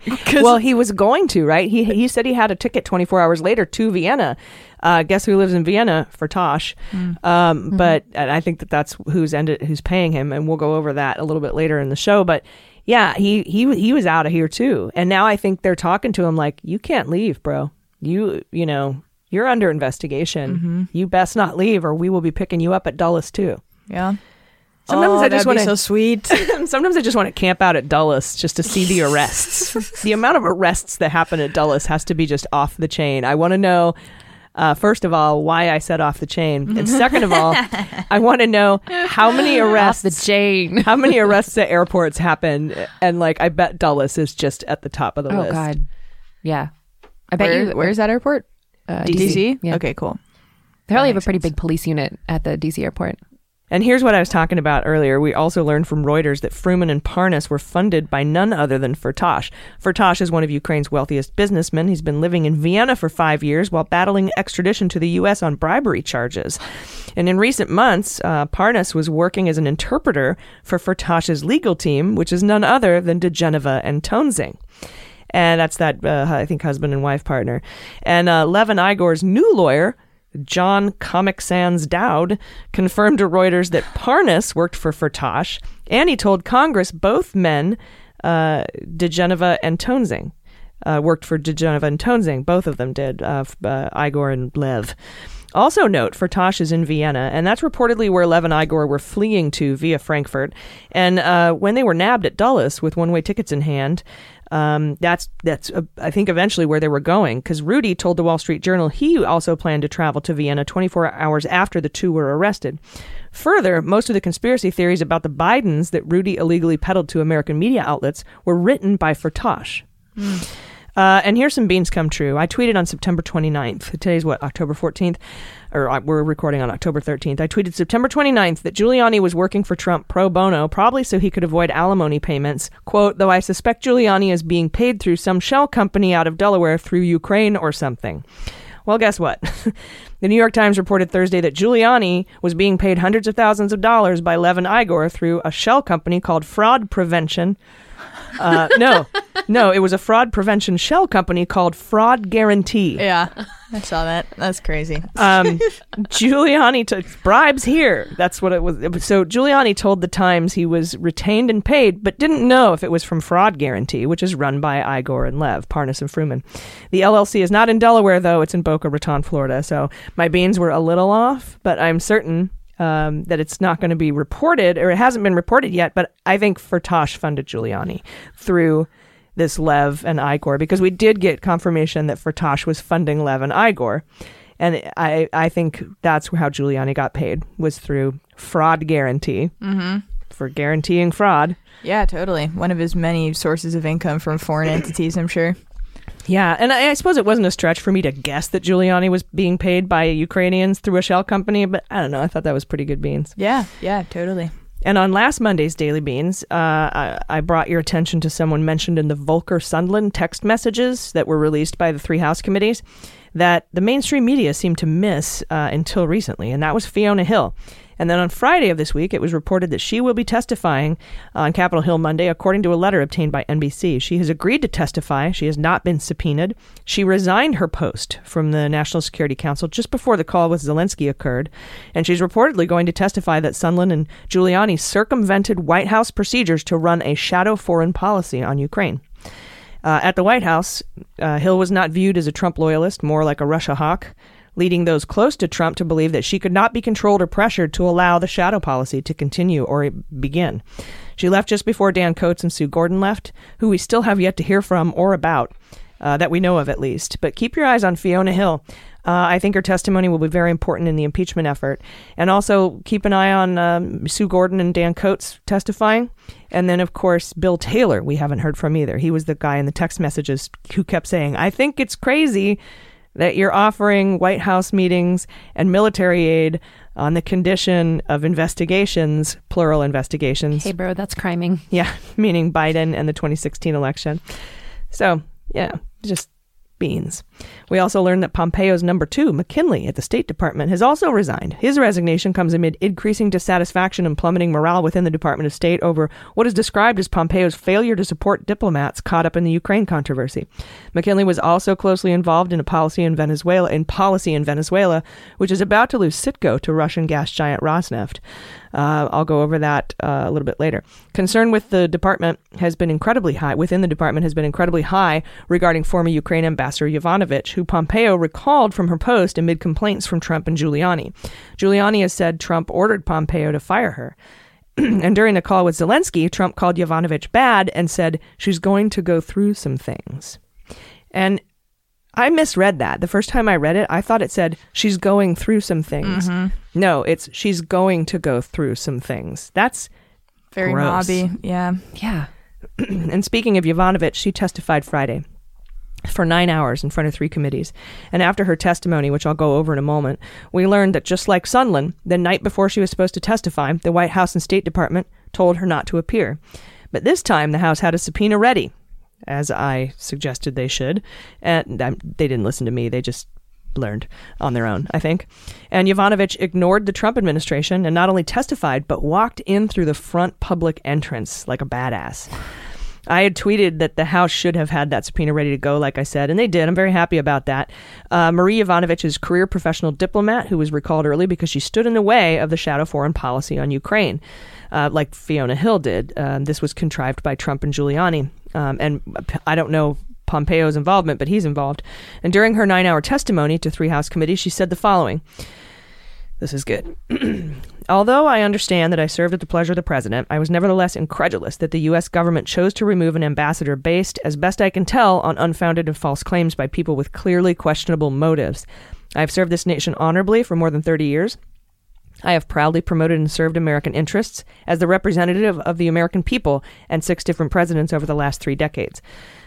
Well, he was going to, right? He he said he had a ticket 24 hours later to Vienna. Uh, guess who lives in Vienna Firtash? Um, But and I think that that's who's ended who's paying him, and we'll go over that a little bit later in the show. But yeah, he he he was out of here too, and now I think they're talking to him like, you can't leave, bro. You you know you're under investigation. You best not leave, or we will be picking you up at Dulles too. yeah. Sometimes oh, I just want to so sweet. Sometimes I just want to camp out at Dulles just to see the arrests. the amount of arrests that happen at Dulles has to be just off the chain. I want to know. uh, first of all, why I set off the chain, and second of all, I want to know how many Off arrests the chain. how many arrests at airports happen, and like I bet Dulles is just at the top of the Oh list. God. Yeah. I bet Where, you. where's that airport? Uh, DC. Yeah. Okay, cool. They probably have a pretty sense. big police unit at the DC airport. And here's what I was talking about earlier. We also learned from Reuters that Fruman and Parnas were funded by none other than Firtash. Firtash is one of Ukraine's wealthiest businessmen. He's been living in Vienna for five years while battling extradition to the U.S. on bribery charges. And in recent months, uh, Parnas was working as an interpreter for Firtash's legal team, which is none other than diGenova and Toensing and that's that uh, I think husband and wife partner. And uh, Lev and Igor's new lawyer, John Comic Sans Dowd, confirmed to Reuters that Parnas worked for Firtash, and he told Congress both men, uh, diGenova and Toensing, uh, worked for diGenova and Toensing. Both of them did, uh, uh, Igor and Lev. Also note, Firtash is in Vienna, and that's reportedly where Lev and Igor were fleeing to via Frankfurt. And uh, when they were nabbed at Dulles with one-way tickets in hand, um, that's that's uh, I think eventually where they were going because Rudy told the Wall Street Journal he also planned to travel to Vienna 24 hours after the two were arrested. Further, most of the conspiracy theories about the Bidens that Rudy illegally peddled to American media outlets were written by Firtash. Uh, and here's some beans come true. I tweeted on September 29th. Today's what, October 14th? Or uh, we're recording on October 13th. I tweeted September 29th that Giuliani was working for Trump pro bono, probably so he could avoid alimony payments. Quote, though I suspect Giuliani is being paid through some shell company out of Delaware through Ukraine or something. Well, guess what? the New York Times reported Thursday that Giuliani was being paid hundreds of thousands of dollars by Lev and Igor through a shell company called Fraud Prevention. Uh, no, no, it was a fraud prevention shell company called Fraud Guarantee. Yeah, I saw that. That's crazy. Um, Giuliani took bribes here. That's what it was. it was- So Giuliani told the Times he was retained and paid, but didn't know if it was from Fraud Guarantee, which is run by Igor and Lev, Parnas and Fruman. The LLC is not in Delaware, though. It's in Boca Raton, Florida. So my beans were a little off, but I'm certain um, that it's not going to be reported, or it hasn't been reported yet. But I think Firtash funded Giuliani through this Lev and Igor because we did get confirmation that Firtash was funding Lev and Igor. And I, I think that's how Giuliani got paid was through fraud guarantee for guaranteeing fraud. Yeah, totally. One of his many sources of income from foreign entities, I'm sure. Yeah, and I, I suppose it wasn't a stretch for me to guess that Giuliani was being paid by Ukrainians through a shell company, but I don't know. I thought that was pretty good beans. Yeah, yeah, totally. And on last Monday's Daily Beans, uh, I, I brought your attention to someone mentioned in the Volker Sondland text messages that were released by the three House committees that the mainstream media seemed to miss uh, until recently, and that was Fiona Hill. And then on Friday of this week, it was reported that she will be testifying on Capitol Hill Monday, according to a letter obtained by NBC. She has agreed to testify. She has not been subpoenaed. She resigned her post from the National Security Council just before the call with Zelensky occurred. And she's reportedly going to testify that Sondland and Giuliani circumvented White House procedures to run a shadow foreign policy on Ukraine. Uh, at the White House, uh, Hill was not viewed as a Trump loyalist, more like a Russia hawk, leading those close to Trump to believe that she could not be controlled or pressured to allow the shadow policy to continue or begin. She left just before Dan Coats and Sue Gordon left, who we still have yet to hear from or about, uh, that we know of at least. But keep your eyes on Fiona Hill. Uh, I think her testimony will be very important in the impeachment effort. And also keep an eye on um, Sue Gordon and Dan Coats testifying. And then, of course, Bill Taylor, we haven't heard from either. He was the guy in the text messages who kept saying, I think it's crazy that you're offering White House meetings and military aid on the condition of investigations, plural investigations. Hey, bro, that's criming. Yeah, meaning Biden and the 2016 election. So, yeah, just beans. We also learned that Pompeo's number two, McKinley, at the State Department, has also resigned. His resignation comes amid increasing dissatisfaction and plummeting morale within the Department of State over what is described as Pompeo's failure to support diplomats caught up in the Ukraine controversy. McKinley was also closely involved in a policy in Venezuela, in policy in Venezuela, which is about to lose Citgo to Russian gas giant Rosneft. Uh, I'll go over that uh, a little bit later. Concern with the department has been incredibly high, within the department has been incredibly high regarding former Ukraine ambassador Yovanovitch, who Pompeo recalled from her post amid complaints from Trump and Giuliani. Giuliani has said Trump ordered Pompeo to fire her. and during the call with Zelensky, Trump called Yovanovitch bad and said she's going to go through some things. And I misread that. The first time I read it, I thought it said she's going through some things. Mm-hmm. No, it's she's going to go through some things. That's Very Gross. mobby. Yeah. Yeah. and speaking of Yovanovitch, she testified Friday for nine hours in front of three committees. And after her testimony, which I'll go over in a moment, we learned that just like Sondland, the night before she was supposed to testify, the White House and State Department told her not to appear. But this time, the House had a subpoena ready, as I suggested they should. And um, they didn't listen to me, they just learned on their own, I think. And Yovanovitch ignored the Trump administration and not only testified, but walked in through the front public entrance like a badass. I had tweeted that the House should have had that subpoena ready to go, like I said, and they did. I'm very happy about that. Uh, Marie Yovanovitch is career professional diplomat who was recalled early because she stood in the way of the shadow foreign policy on Ukraine, uh, like Fiona Hill did. Um, this was contrived by Trump and Giuliani. Um, and I don't know Pompeo's involvement, but he's involved. And during her nine hour testimony to three House committees, she said the following. This is good. Although I understand that I served at the pleasure of the president, I was nevertheless incredulous that the U.S. government chose to remove an ambassador based, as best I can tell, on unfounded and false claims by people with clearly questionable motives. I have served this nation honorably for more than 30 years. I have proudly promoted and served American interests as the representative of the American people and six different presidents over the last three decades.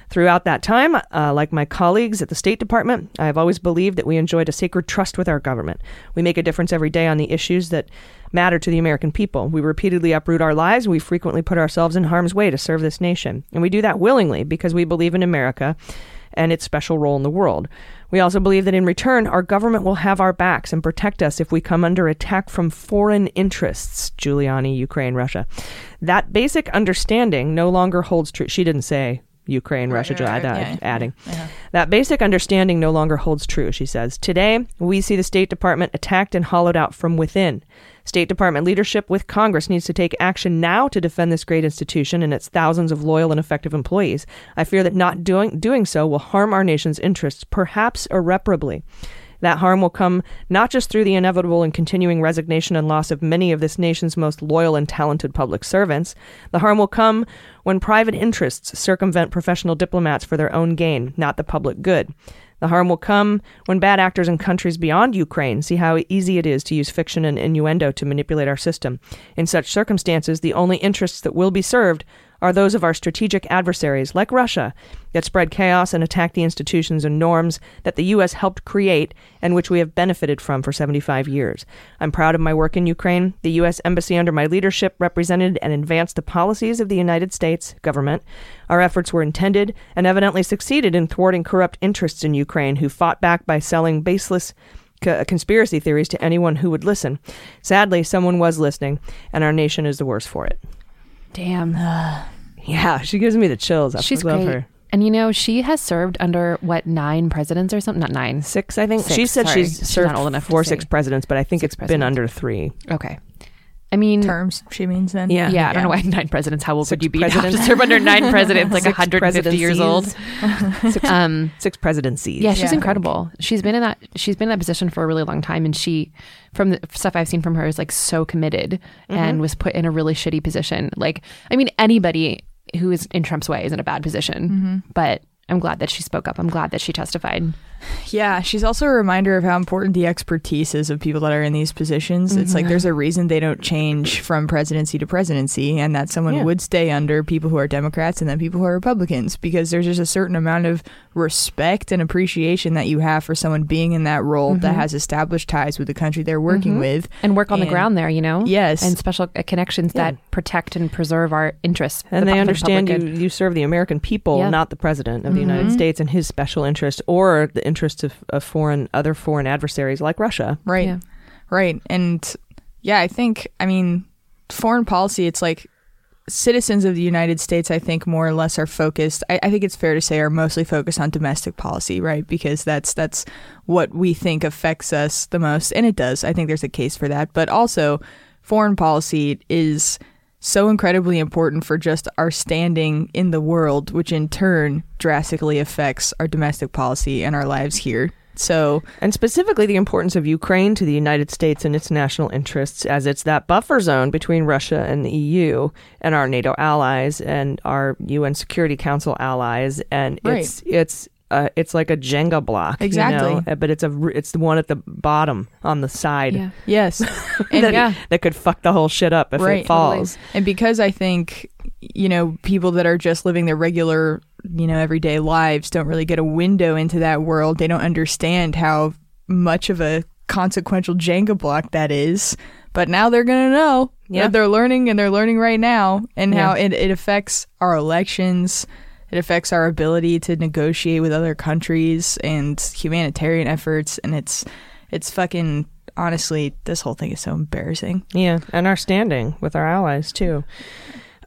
Throughout that time, uh, like my colleagues at the State Department, I have always believed that we enjoyed a sacred trust with our government. We make a difference every day on the issues that matter to the American people. We repeatedly uproot our lives. We frequently put ourselves in harm's way to serve this nation. And we do that willingly because we believe in America and its special role in the world. We also believe that in return, our government will have our backs and protect us if we come under attack from foreign interests Giuliani, Ukraine, Russia. That basic understanding no longer holds true. She didn't say Ukraine, Russia, right, right, yeah, adding. That basic understanding no longer holds true, she says. Today, we see the State Department attacked and hollowed out from within. State Department leadership with Congress needs to take action now to defend this great institution and its thousands of loyal and effective employees. I fear that not doing doing so will harm our nation's interests, perhaps irreparably. That harm will come not just through the inevitable and continuing resignation and loss of many of this nation's most loyal and talented public servants. The harm will come when private interests circumvent professional diplomats for their own gain, not the public good. The harm will come when bad actors in countries beyond Ukraine see how easy it is to use fiction and innuendo to manipulate our system. In such circumstances, the only interests that will be served are those of our strategic adversaries, like Russia, that spread chaos and attack the institutions and norms that the U.S. helped create and which we have benefited from for 75 years. I'm proud of my work in Ukraine. The U.S. Embassy, under my leadership, represented and advanced the policies of the United States government. Our efforts were intended and evidently succeeded in thwarting corrupt interests in Ukraine who fought back by selling baseless uh, conspiracy theories to anyone who would listen. Sadly, someone was listening, and our nation is the worse for it. Damn. Yeah, she gives me the chills. I She's love great. her. And you know, she has served under what nine presidents or something? Not nine. Six, I think. Six, she said sorry. she's She's not old enough to four, six presidents, but I think Six it's been under three. Okay. I mean, Terms, she means then. Yeah. yeah, I don't know why nine presidents. How old Six would you be to to serve under nine presidents, like Six 150 years old? Six, Um, six presidencies. yeah, she's Yeah. incredible. She's been in that. She's been in that position for a really long time, and she, from the stuff I've seen from her, is like so committed and was put in a really shitty position. Like, I mean, anybody who is in Trump's way is in a bad position, mm-hmm. but. I'm glad that she spoke up. I'm glad that she testified. Yeah, she's also a reminder of how important the expertise is of people that are in these positions. It's like there's a reason they don't change from presidency to presidency, and that someone Yeah. would stay under people who are Democrats and then people who are Republicans because there's just a certain amount of respect and appreciation that you have for someone being in that role that has established ties with the country they're working with. And work on the ground there, you know? Yes. And special uh, connections Yeah. that protect and preserve our interests. And the they pu- the understand public you, you serve the American people, Yeah. not the president of the United Mhm. States and his special interest or the interests of, of foreign other foreign adversaries like Russia. Right. Yeah. Right. And yeah, I think, I mean, foreign policy, it's like citizens of the United States, I think, more or less are focused. I, I think it's fair to say are mostly focused on domestic policy, right? Because that's that's what we think affects us the most, and it does. I think there's a case for that, but also foreign policy is so incredibly important for just our standing in the world, which in turn drastically affects our domestic policy and our lives here. So And specifically, the importance of Ukraine to the United States and its national interests, as it's that buffer zone between Russia and the EU and our NATO allies and our UN Security Council allies. And it's it's uh, it's like a Jenga block, you Exactly. know? Uh, But it's a it's the one at the bottom on the side Yeah. Yes. that, yeah. that could fuck the whole shit up if Right. it falls. And because I think, you know, people that are just living their regular, you know, everyday lives don't really get a window into that world. They don't understand how much of a consequential Jenga block that is. But now they're going to know. Yeah. They're learning and they're learning right now and Yeah. how it, it affects our elections. It affects our ability to negotiate with other countries and humanitarian efforts. And it's, it's fucking, honestly, this whole thing is so embarrassing. Yeah, and our standing with our allies too.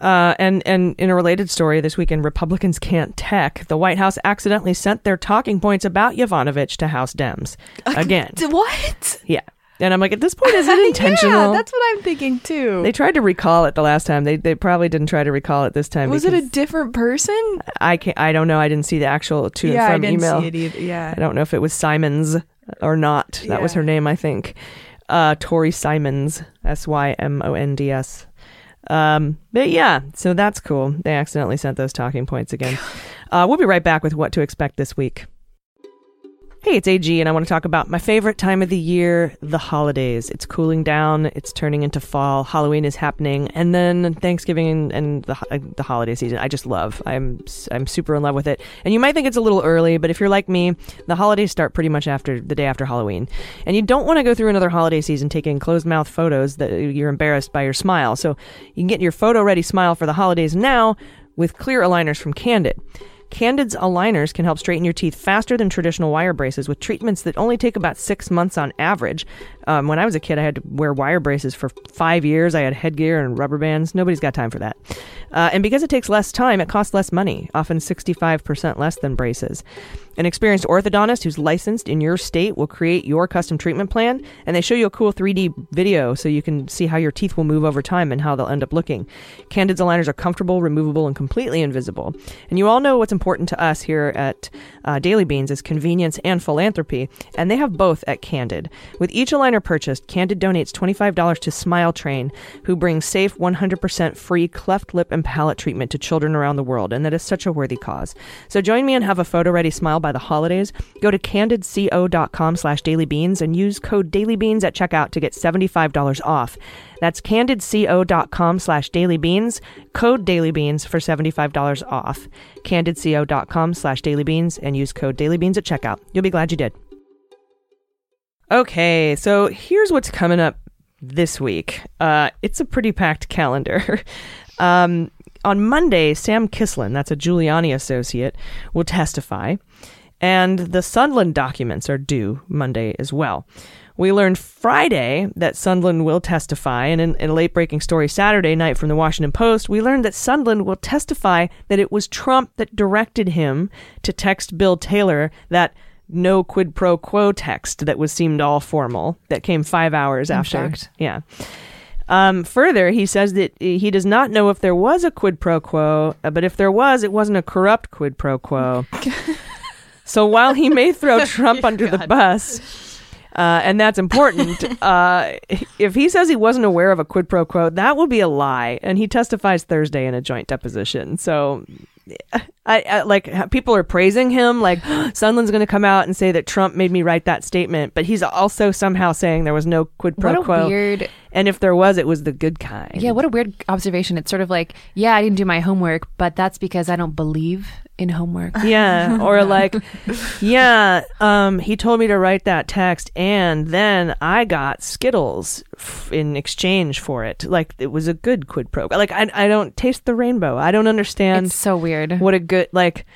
Uh, and and in a related story this weekend, Republicans can't tech. The White House accidentally sent their talking points about Yovanovitch to House Dems again. What? Yeah, and I'm like, at this point, is it intentional? Yeah, that's what I'm thinking too. they tried to recall it the last time. They they probably didn't try to recall it this time. was it a different person? I can't. I don't know. I didn't see the actual to yeah, and I didn't email. see it either. Yeah. I don't know if it was Simons or not. That was her name, I think. Uh, Tori Simons, S Y M O N D S. Um, but yeah, so that's cool. They accidentally sent those talking points again. Uh, we'll be right back with what to expect this week. Hey, it's AG, and I want to talk about my favorite time of the year, the holidays. It's cooling down, it's turning into fall, Halloween is happening, and then Thanksgiving and the uh, the holiday season. I just love. I'm I'm super in love with it. And you might think it's a little early, but if you're like me, the holidays start pretty much after the day after Halloween, and you don't want to go through another holiday season taking closed mouth photos that you're embarrassed by your smile. So you can get your photo ready smile for the holidays now with clear aligners from Candid. Candid's aligners can help straighten your teeth faster than traditional wire braces with treatments that only take about six months on average. Um, when I was a kid, I had to wear wire braces for five years. I had headgear and rubber bands. Nobody's got time for that. Uh, and because it takes less time, it costs less money, often 65% less than braces. An experienced orthodontist who's licensed in your state will create your custom treatment plan, and they show you a cool 3D video so you can see how your teeth will move over time and how they'll end up looking. Candid's aligners are comfortable, removable, and completely invisible. And you all know what's important to us here at uh, Daily Beans is convenience and philanthropy, and they have both at Candid. With each aligner purchased, Candid donates $25 to Smile Train, who brings safe, 100% free cleft lip and palate treatment to children around the world, and that is such a worthy cause. So join me and have a photo-ready smile by the holidays. Go to candidco.com slash dailybeans and use code dailybeans at checkout to get $75 off. That's candidco.com slash dailybeans, code dailybeans for $75 off. candidco.com slash dailybeans and use code dailybeans at checkout. You'll be glad you did. Okay, so here's what's coming up this week. Uh, it's a pretty packed calendar. um, on Monday, Sam Kislin, that's a Giuliani associate, will testify, and the Sondland documents are due Monday as well. We learned Friday that Sondland will testify, and in, in a late breaking story Saturday night from the Washington Post, we learned that Sondland will testify that it was Trump that directed him to text Bill Taylor that no quid pro quo text that was seemed all formal that came five hours I'm after. shocked. Yeah. Um, further, he says that he does not know if there was a quid pro quo, uh, but if there was, it wasn't a corrupt quid pro quo. so while he may throw Trump under the bus, uh, and that's important, uh, if he says he wasn't aware of a quid pro quo, that will be a lie. And he testifies Thursday in a joint deposition. So. I, I like people are praising him like Sondland's going to come out and say that Trump made me write that statement but he's also somehow saying there was no quid pro quo weird. and if there was, it was the good kind. Yeah, what a weird observation. It's sort of like, yeah, I didn't do my homework, but that's because I don't believe in homework. Yeah. Or like, yeah, um, he told me to write that text and then I got Skittles f- in exchange for it. Like, it was a good quid pro. Like, I, I don't taste the rainbow. I don't understand It's so weird. what a good, like,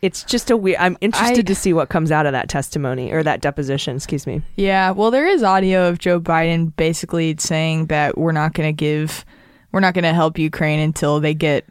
it's just a weird. I'm interested I- to see what comes out of that testimony or that deposition. Excuse me. Yeah, well, there is audio of Joe Biden basically saying that we're not going to give, we're not going to help Ukraine until they get,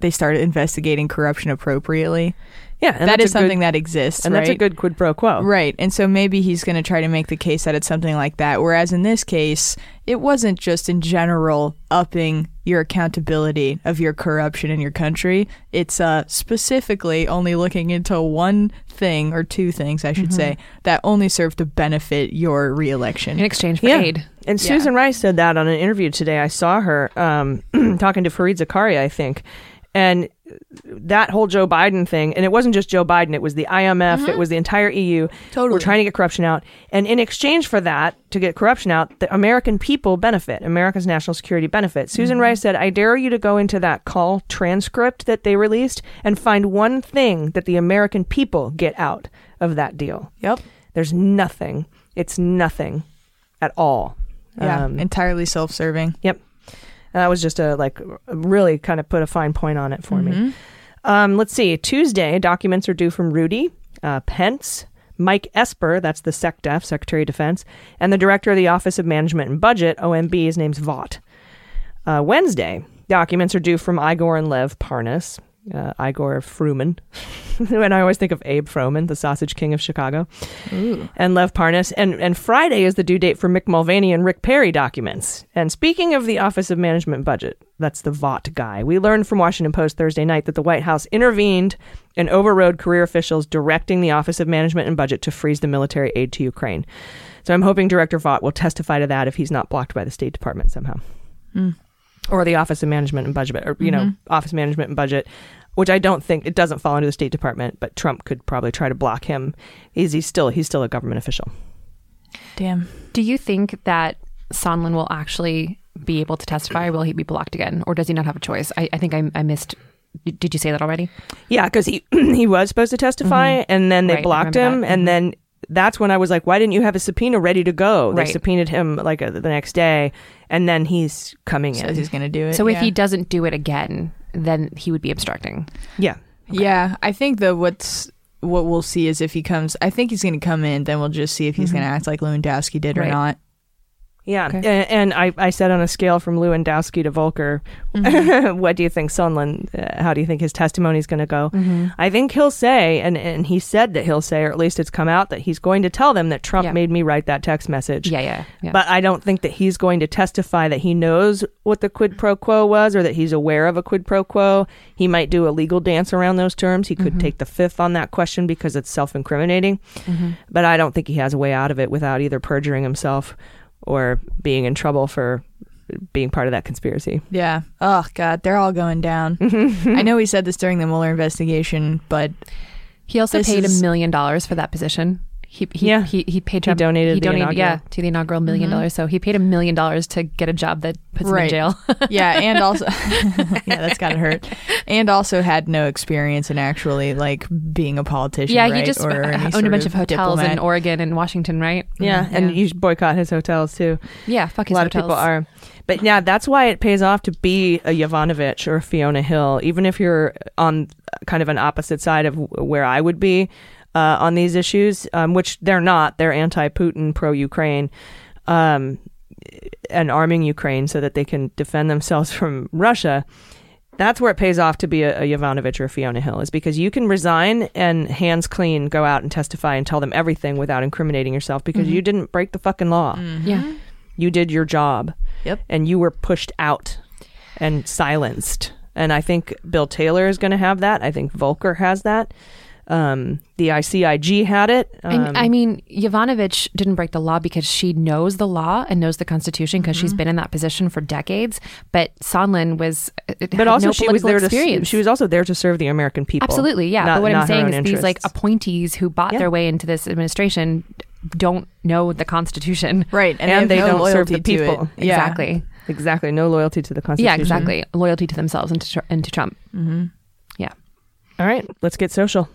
they started investigating corruption appropriately. Yeah, and that that's is a good- something that exists, and right? that's a good quid pro quo. Right. And so maybe he's going to try to make the case that it's something like that. Whereas in this case, it wasn't just in general upping your accountability of your corruption in your country. It's uh, specifically only looking into one thing or two things, I should say, that only serve to benefit your reelection. in exchange for Yeah. aid. And Yeah. Susan Rice said that on an interview today. I saw her um, talking to Fareed Zakaria, I think. And that whole Joe Biden thing, and it wasn't just Joe Biden, it was the IMF, it was the entire EU. Totally. We're trying to get corruption out. And in exchange for that, to get corruption out, the American people benefit. America's national security benefit. Susan Rice said, I dare you to go into that call transcript that they released and find one thing that the American people get out of that deal. Yep. There's nothing. It's nothing at all. Yeah. Um, entirely self-serving. Yep. And that was just a like really kind of put a fine point on it for me. Um, let's see. Tuesday, documents are due from Rudy, uh, Pence, Mike Esper, that's the SecDef, Secretary of Defense, and the Director of the Office of Management and Budget, OMB, his name's Vought. Uh, Wednesday, documents are due from Igor and Lev Parnas, uh, Igor Fruman. and I always think of Abe Froman, the sausage king of Chicago, and Lev Parnas. And, and Friday is the due date for Mick Mulvaney and Rick Perry documents. And speaking of the Office of Management Budget, that's the Vought guy. We learned from Washington Post Thursday night that the White House intervened and overrode career officials directing the Office of Management and Budget to freeze the military aid to Ukraine. So I'm hoping Director Vought will testify to that if he's not blocked by the State Department somehow. Or the Office of Management and Budget, or, you know, Office Management and Budget, which I don't think it doesn't fall under the State Department, but Trump could probably try to block him. He's, he's still he's still a government official. Damn. Do you think that Sondland will actually be able to testify? Will he be blocked again, or does he not have a choice? I, I think I, I missed. Did you say that already? Yeah, because he he was supposed to testify, and then they Right, blocked him, that. and then that's when I was like, "Why didn't you have a subpoena ready to go?" They Right. subpoenaed him like uh, the next day, and then he's coming Says in. he's gonna do it. So if he doesn't do it again, then he would be obstructing. Yeah, Yeah, I think that what's what we'll see is if he comes. I think he's going to come in. Then we'll just see if he's mm-hmm. going to act like Lewandowski did or not. Yeah. Okay. A- And, I I said on a scale from Lewandowski to Volker, Mm-hmm. what do you think Sondland? Uh, how do you think his testimony is going to go? Mm-hmm. I think he'll say, and and he said that he'll say, or at least it's come out that he's going to tell them that Trump Yeah. made me write that text message. Yeah, yeah, yeah. But I don't think that he's going to testify that he knows what the quid pro quo was or that he's aware of a quid pro quo. He might do a legal dance around those terms. He could take the fifth on that question because it's self incriminating. But I don't think he has a way out of it without either perjuring himself or being in trouble for being part of that conspiracy. Yeah. Oh God, they're all going down. I know he said this during the Mueller investigation, but he also this paid is- a million dollars for that position. He, he, Yeah. he, he paid Trump. donated He donated, yeah, to the inaugural 1000000 dollars. So he paid a million dollars to get a job that puts him in jail. yeah, and also yeah, that's gotta hurt. And also had no experience in actually like being a politician. yeah, right? he just uh, owned a bunch of hotels diplomat. in Oregon and Washington, right? Yeah, and you should boycott his hotels too. yeah, fuck a lot hotels. of people are. But yeah, that's why it pays off to be a Yovanovitch or a Fiona Hill, even if you're on kind of an opposite side of where I would be uh, on these issues, um, which they're not. They're anti-Putin, pro-Ukraine, um, and arming Ukraine so that they can defend themselves from Russia. That's where it pays off to be a, a Yovanovitch or a Fiona Hill, is because you can resign and hands clean go out and testify and tell them everything without incriminating yourself because you didn't break the fucking law Yeah. you did your job. Yep. And you were pushed out and silenced. And I think Bill Taylor is going to have that. I think Volker has that. Um, the ICIG had it. Um, And I mean, Yovanovitch didn't break the law because she knows the law and knows the Constitution because Mm-hmm. she's been in that position for decades. But Sondland was, uh, but also no she was political there to experience. she was also there to serve the American people. Absolutely, yeah. not- but what I'm saying own is these like appointees who bought Yeah. their way into this administration don't know the Constitution. right, and, have they no don't serve the loyalty to it. people. Yeah. Exactly. Exactly. No loyalty to the Constitution. Yeah, exactly. Loyalty to themselves and to, Tr- and to Trump. Yeah. All right, let's get social.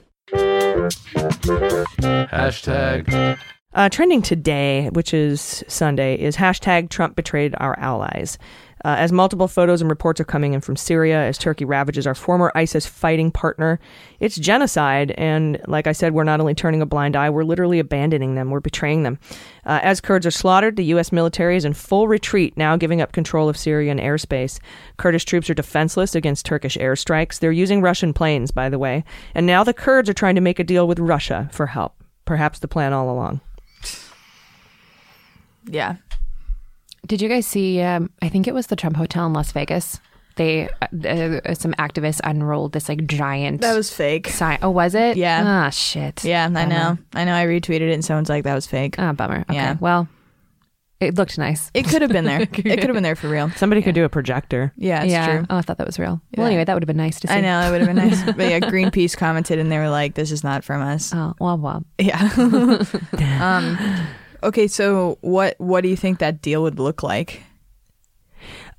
Hashtag. Uh, trending today, which is Sunday, is hashtag Trump betrayed our allies. Uh, as multiple photos and reports are coming in from Syria as Turkey ravages our former ISIS fighting partner, it's genocide. And like I said, we're not only turning a blind eye, we're literally abandoning them, we're betraying them. Uh, as Kurds are slaughtered, the U.S. military is in full retreat, now giving up control of Syrian airspace. Kurdish troops are defenseless against Turkish airstrikes. They're using Russian planes, by the way. And now the Kurds are trying to make a deal with Russia for help. Perhaps the plan all along. Yeah. Did you guys see? Um, I think it was the Trump Hotel in Las Vegas. They uh, uh, some activists unrolled this like giant That was fake. sign. Oh, was it? Yeah. Ah, shit. Yeah, I know. I know. I retweeted it and someone's like, that was fake. Ah, bummer. Okay. Yeah. Well, It looked nice. It could have been there. it could have been there for real. Somebody could do a projector. Yeah, it's yeah. true. Oh, I thought that was real. Yeah. Well, anyway, that would have been nice to see. I know it would have been nice, but yeah, Greenpeace commented and they were like, "This is not from us." Oh, well, well. Yeah. um, okay, so what what do you think that deal would look like?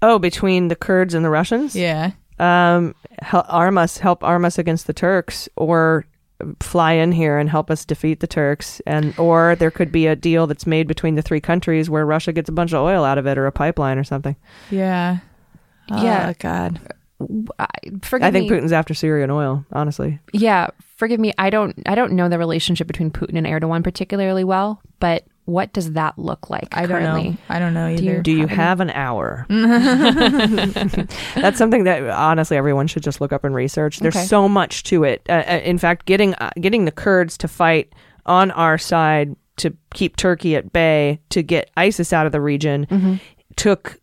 Oh, between the Kurds and the Russians? Yeah. Um, help arm us, help arm us against the Turks, or fly in here and help us defeat the Turks, and or there could be a deal that's made between the three countries where Russia gets a bunch of oil out of it, or a pipeline or something. Yeah. Yeah. Oh, God. I, forgive me. I think me. Putin's after Syrian oil, honestly. Yeah, forgive me. I don't. I don't know the relationship between Putin and Erdogan particularly well. But what does that look like I don't know. I don't know Do you- either. Do you Have have an hour? That's something that honestly everyone should just look up and research. There's Okay. so much to it. Uh, uh, in fact, getting uh, getting the Kurds to fight on our side to keep Turkey at bay to get ISIS out of the region Mm-hmm. took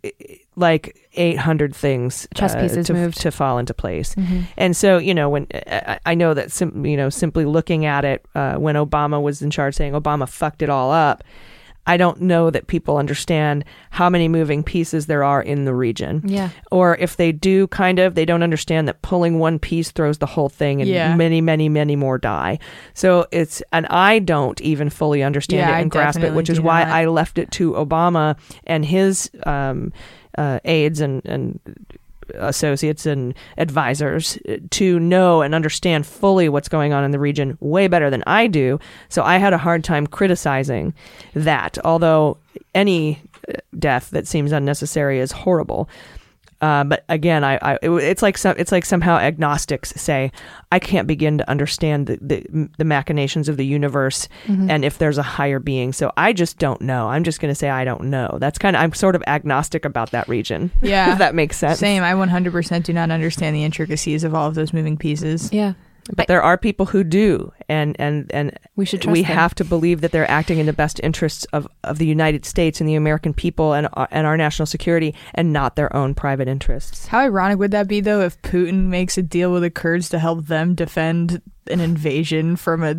like 800 things uh, Chess pieces to, moved. to fall into place. Mm-hmm. And so, you know, when I, I know that, sim, you know, simply looking at it uh, when Obama was in charge, saying Obama fucked it all up. I don't know that people understand how many moving pieces there are in the region. Yeah. Or if they do, kind of, they don't understand that pulling one piece throws the whole thing and Yeah. many, many, many more die. So it's, and I don't even fully understand Yeah, it I and grasp it, which is why not. I left it to Obama and his um, uh, aides and, and associates and advisors uh, to know and understand fully what's going on in the region way better than I do. So I had a hard time criticizing that, although any uh, death that seems unnecessary is horrible. Uh, but again, I, I it, it's like some, it's like somehow agnostics say, I can't begin to understand the, the, the machinations of the universe and if there's a higher being. So I just don't know. I'm just going to say I don't know. That's kind of I'm sort of agnostic about that region. Yeah. if that makes sense. Same. I 100% do not understand the intricacies of all of those moving pieces. Yeah. But there are people who do, and and and We should we them. have to believe that they're acting in the best interests of, of the United States and the American people and our- and our national security, and not their own private interests. How ironic would that be, though, if Putin makes a deal with the Kurds to help them defend an invasion from a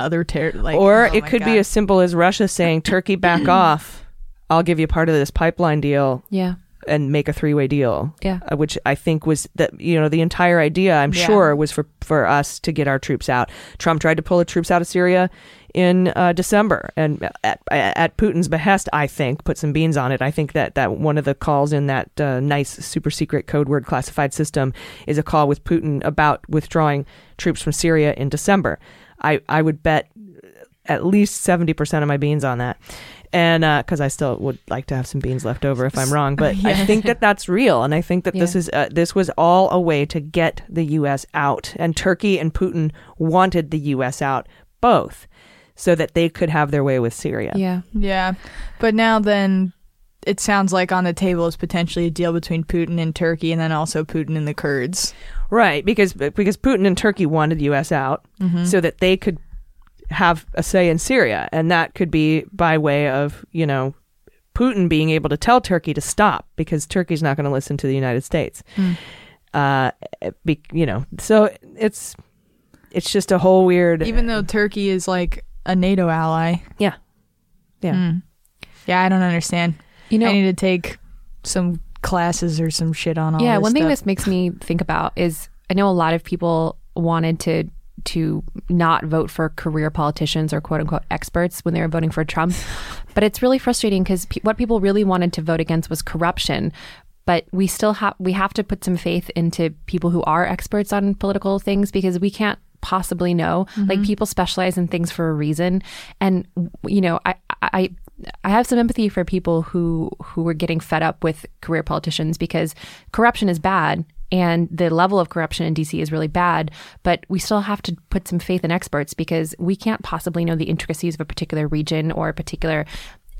other terror? Like, or oh it could be as simple as Russia saying, "Turkey, back off. I'll give you part of this pipeline deal." Yeah. And make a three-way deal. Yeah. uh, which I think was that you know the entire idea. I'm Yeah. sure was for for us to get our troops out. Trump tried to pull the troops out of Syria in uh, December, and at at Putin's behest, I think put some beans on it. I think that that one of the calls in that uh, nice super secret code word classified system is a call with Putin about withdrawing troops from Syria in December. I I would bet at least 70% of my beans on that. And because I still would like to have some beans left over if I'm wrong, but I think that that's real, and I think that this is uh, this was all a way to get the U.S. out, and Turkey and Putin wanted the U.S. out both, so that they could have their way with Syria. Yeah. Yeah. But now then it sounds like on the table is potentially a deal between Putin and Turkey and then also Putin and the Kurds. Right, because because Putin and Turkey wanted the U.S. out so that they could have a say in Syria, and that could be by way of you know Putin being able to tell Turkey to stop because Turkey's not going to listen to the United States. Uh, be, you know, so it's it's just a whole weird. Even though Turkey is like a NATO ally. yeah, yeah. Hmm. Yeah, I don't understand. You know, I need to take some classes or some shit on all yeah this one thing stuff. this makes me think about is i know a lot of people wanted to to not vote for career politicians or quote unquote experts when they were voting for trump. But it's really frustrating because pe- what people really wanted to vote against was corruption. But we still have we have to put some faith into people who are experts on political things because we can't possibly know. Like mm-hmm. people specialize in things for a reason. And you know i i I have some empathy for people who who are getting fed up with career politicians because corruption is bad and the level of corruption in DC is really bad, but we still have to put some faith in experts because we can't possibly know the intricacies of a particular region or a particular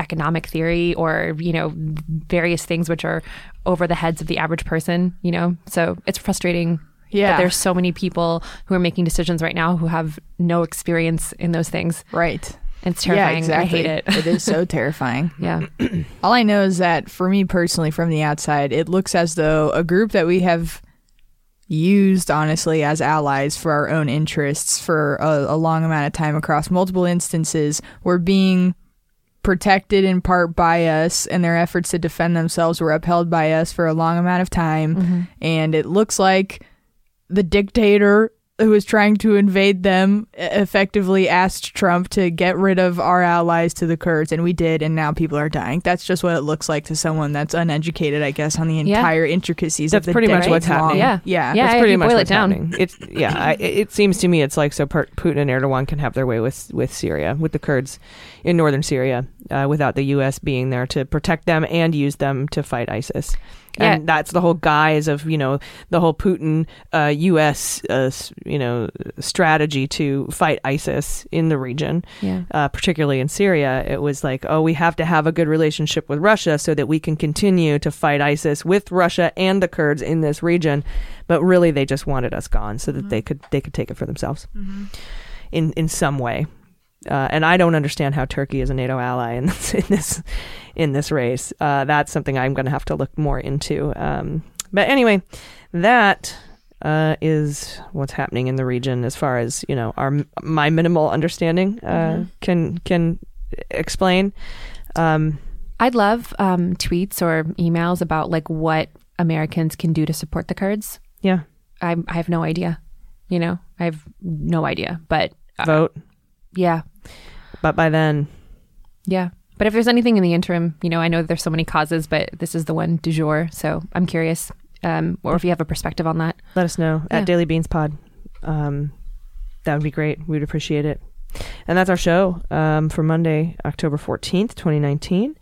economic theory or you know various things which are over the heads of the average person you know so it's frustrating Yeah. that there's so many people who are making decisions right now who have no experience in those things Right. It's terrifying Yeah, exactly. i hate it it is so terrifying. yeah All I know is that for me personally, from the outside, it looks as though a group that we have used, honestly, as allies for our own interests for a, a long amount of time across multiple instances, we're being protected in part by us, and their efforts to defend themselves were upheld by us for a long amount of time. Mm-hmm. And it looks like the dictator who was trying to invade them effectively asked Trump to get rid of our allies to the Kurds, and we did, and now people are dying. That's just what it looks like to someone that's uneducated, I guess, on the Yeah. entire intricacies That's of the pretty much what's decades-long- happening. Yeah. yeah, Yeah. That's pretty much boil it what's down. happening. It's yeah. I, it it seems to me it's like so per- Putin and Erdogan can have their way with with Syria, with the Kurds in northern Syria, uh, without the U.S. being there to protect them and use them to fight ISIS. Yeah. And that's the whole guise of you know the whole Putin uh, U.S. Uh, you know strategy to fight ISIS in the region Yeah. uh, particularly in Syria, it was like, oh, we have to have a good relationship with Russia so that we can continue to fight ISIS with Russia and the Kurds in this region. But really, they just wanted us gone so that they could they could take it for themselves in in some way. Uh, and I don't understand how Turkey is a NATO ally in this in this in this race. Uh, that's something I'm going to have to look more into. Um, but anyway, that uh, is what's happening in the region as far as you know our my minimal understanding uh, can can explain. Um, I'd love um, tweets or emails about like what Americans can do to support the Kurds. yeah, I, I have no idea. You know, I have no idea. But uh, vote. yeah, But by then, yeah. But if there's anything in the interim, you know, I know that there's so many causes, but this is the one du jour. So I'm curious, um, or if you have a perspective on that. let us know Yeah. at Daily Beans Pod. Um, that would be great. We'd appreciate it. And that's our show um, for Monday, October 14th, 2019.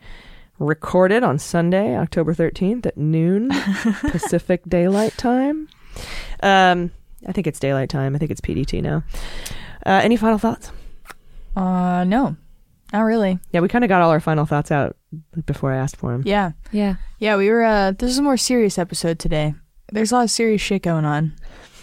Recorded on Sunday, October 13th at noon Pacific Daylight Time. Um, I think it's daylight time. I think it's PDT now. Uh, any final thoughts? Uh, no, not really. Yeah, we kind of got all our final thoughts out before I asked for them. Yeah, Yeah. yeah. We were. Uh, this is a more serious episode today. There's a lot of serious shit going on.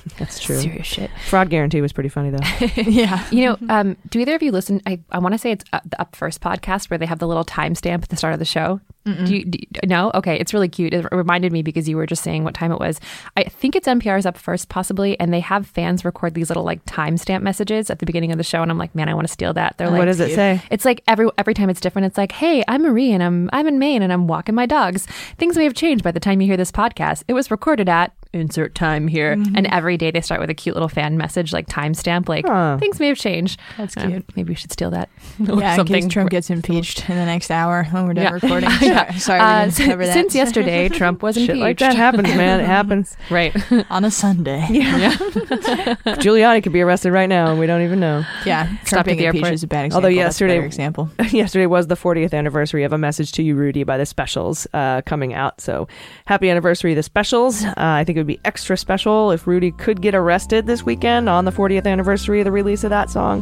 That's true. Serious shit. Fraud guarantee was pretty funny though. yeah. You know, um, do either of you listen? I, I want to say it's up, the Up First podcast where they have the little timestamp at the start of the show. Do you, do you- no? Okay, it's really cute. It reminded me because you were just saying what time it was. I think it's NPR's Up First, possibly, and they have fans record these little like timestamp messages at the beginning of the show, and I'm like, man, I want to steal that. They're like, what does it say? It's like every every time it's different. It's like, hey, I'm Marie and I'm I'm in Maine and I'm walking my dogs. Things may have changed by the time you hear this podcast. It was recorded at insert time here, and every day they start with a cute little fan message like timestamp, like Huh. things may have changed. That's Uh, cute. maybe we should steal that. or Yeah, in case Trump gets impeached in the next hour when we're done Yeah. recording. Yeah. Sorry, sorry Uh, we since, that. since yesterday, Trump was Shit like that happens, man. It happens. Right. on a Sunday. Giuliani could be arrested right now, and we don't even know. Yeah, Stopped Trump at the impeached airport. is a bad example. Although That's a yesterday- example. Yesterday was the 40th anniversary of a message to you, Rudy, by the Specials uh, coming out. So happy anniversary, the Specials. Uh, I think it would be extra special if Rudy could get arrested this weekend on the 40th anniversary of the release of that song.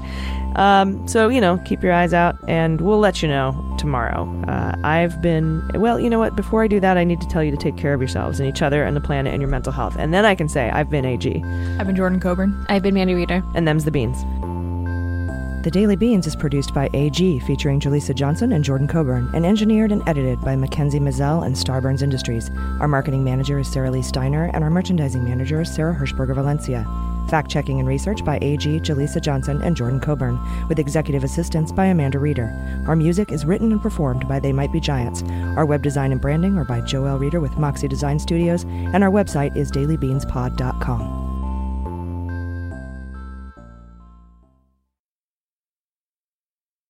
Um, so you know, keep your eyes out, and we'll let you know tomorrow. Uh, I've been well. You know what? Before I do that, I need to tell you to take care of yourselves and each other and the planet and your mental health, and then I can say I've been AG. I've been Jordan Coburn. I've been Mandy Reeder. And them's the beans. The Daily Beans is produced by AG, featuring Jaleesa Johnson and Jordan Coburn, and engineered and edited by Mackenzie Mazzell and Starburns Industries. Our marketing manager is Sarah Lee Steiner, and our merchandising manager is Sarah Hirschberger Valencia. Fact checking and research by AG, Jaleesa Johnson, and Jordan Coburn, with executive assistance by Amanda Reeder. Our music is written and performed by They Might Be Giants. Our web design and branding are by Joel Reeder with Moxie Design Studios, and our website is dailybeanspod.com.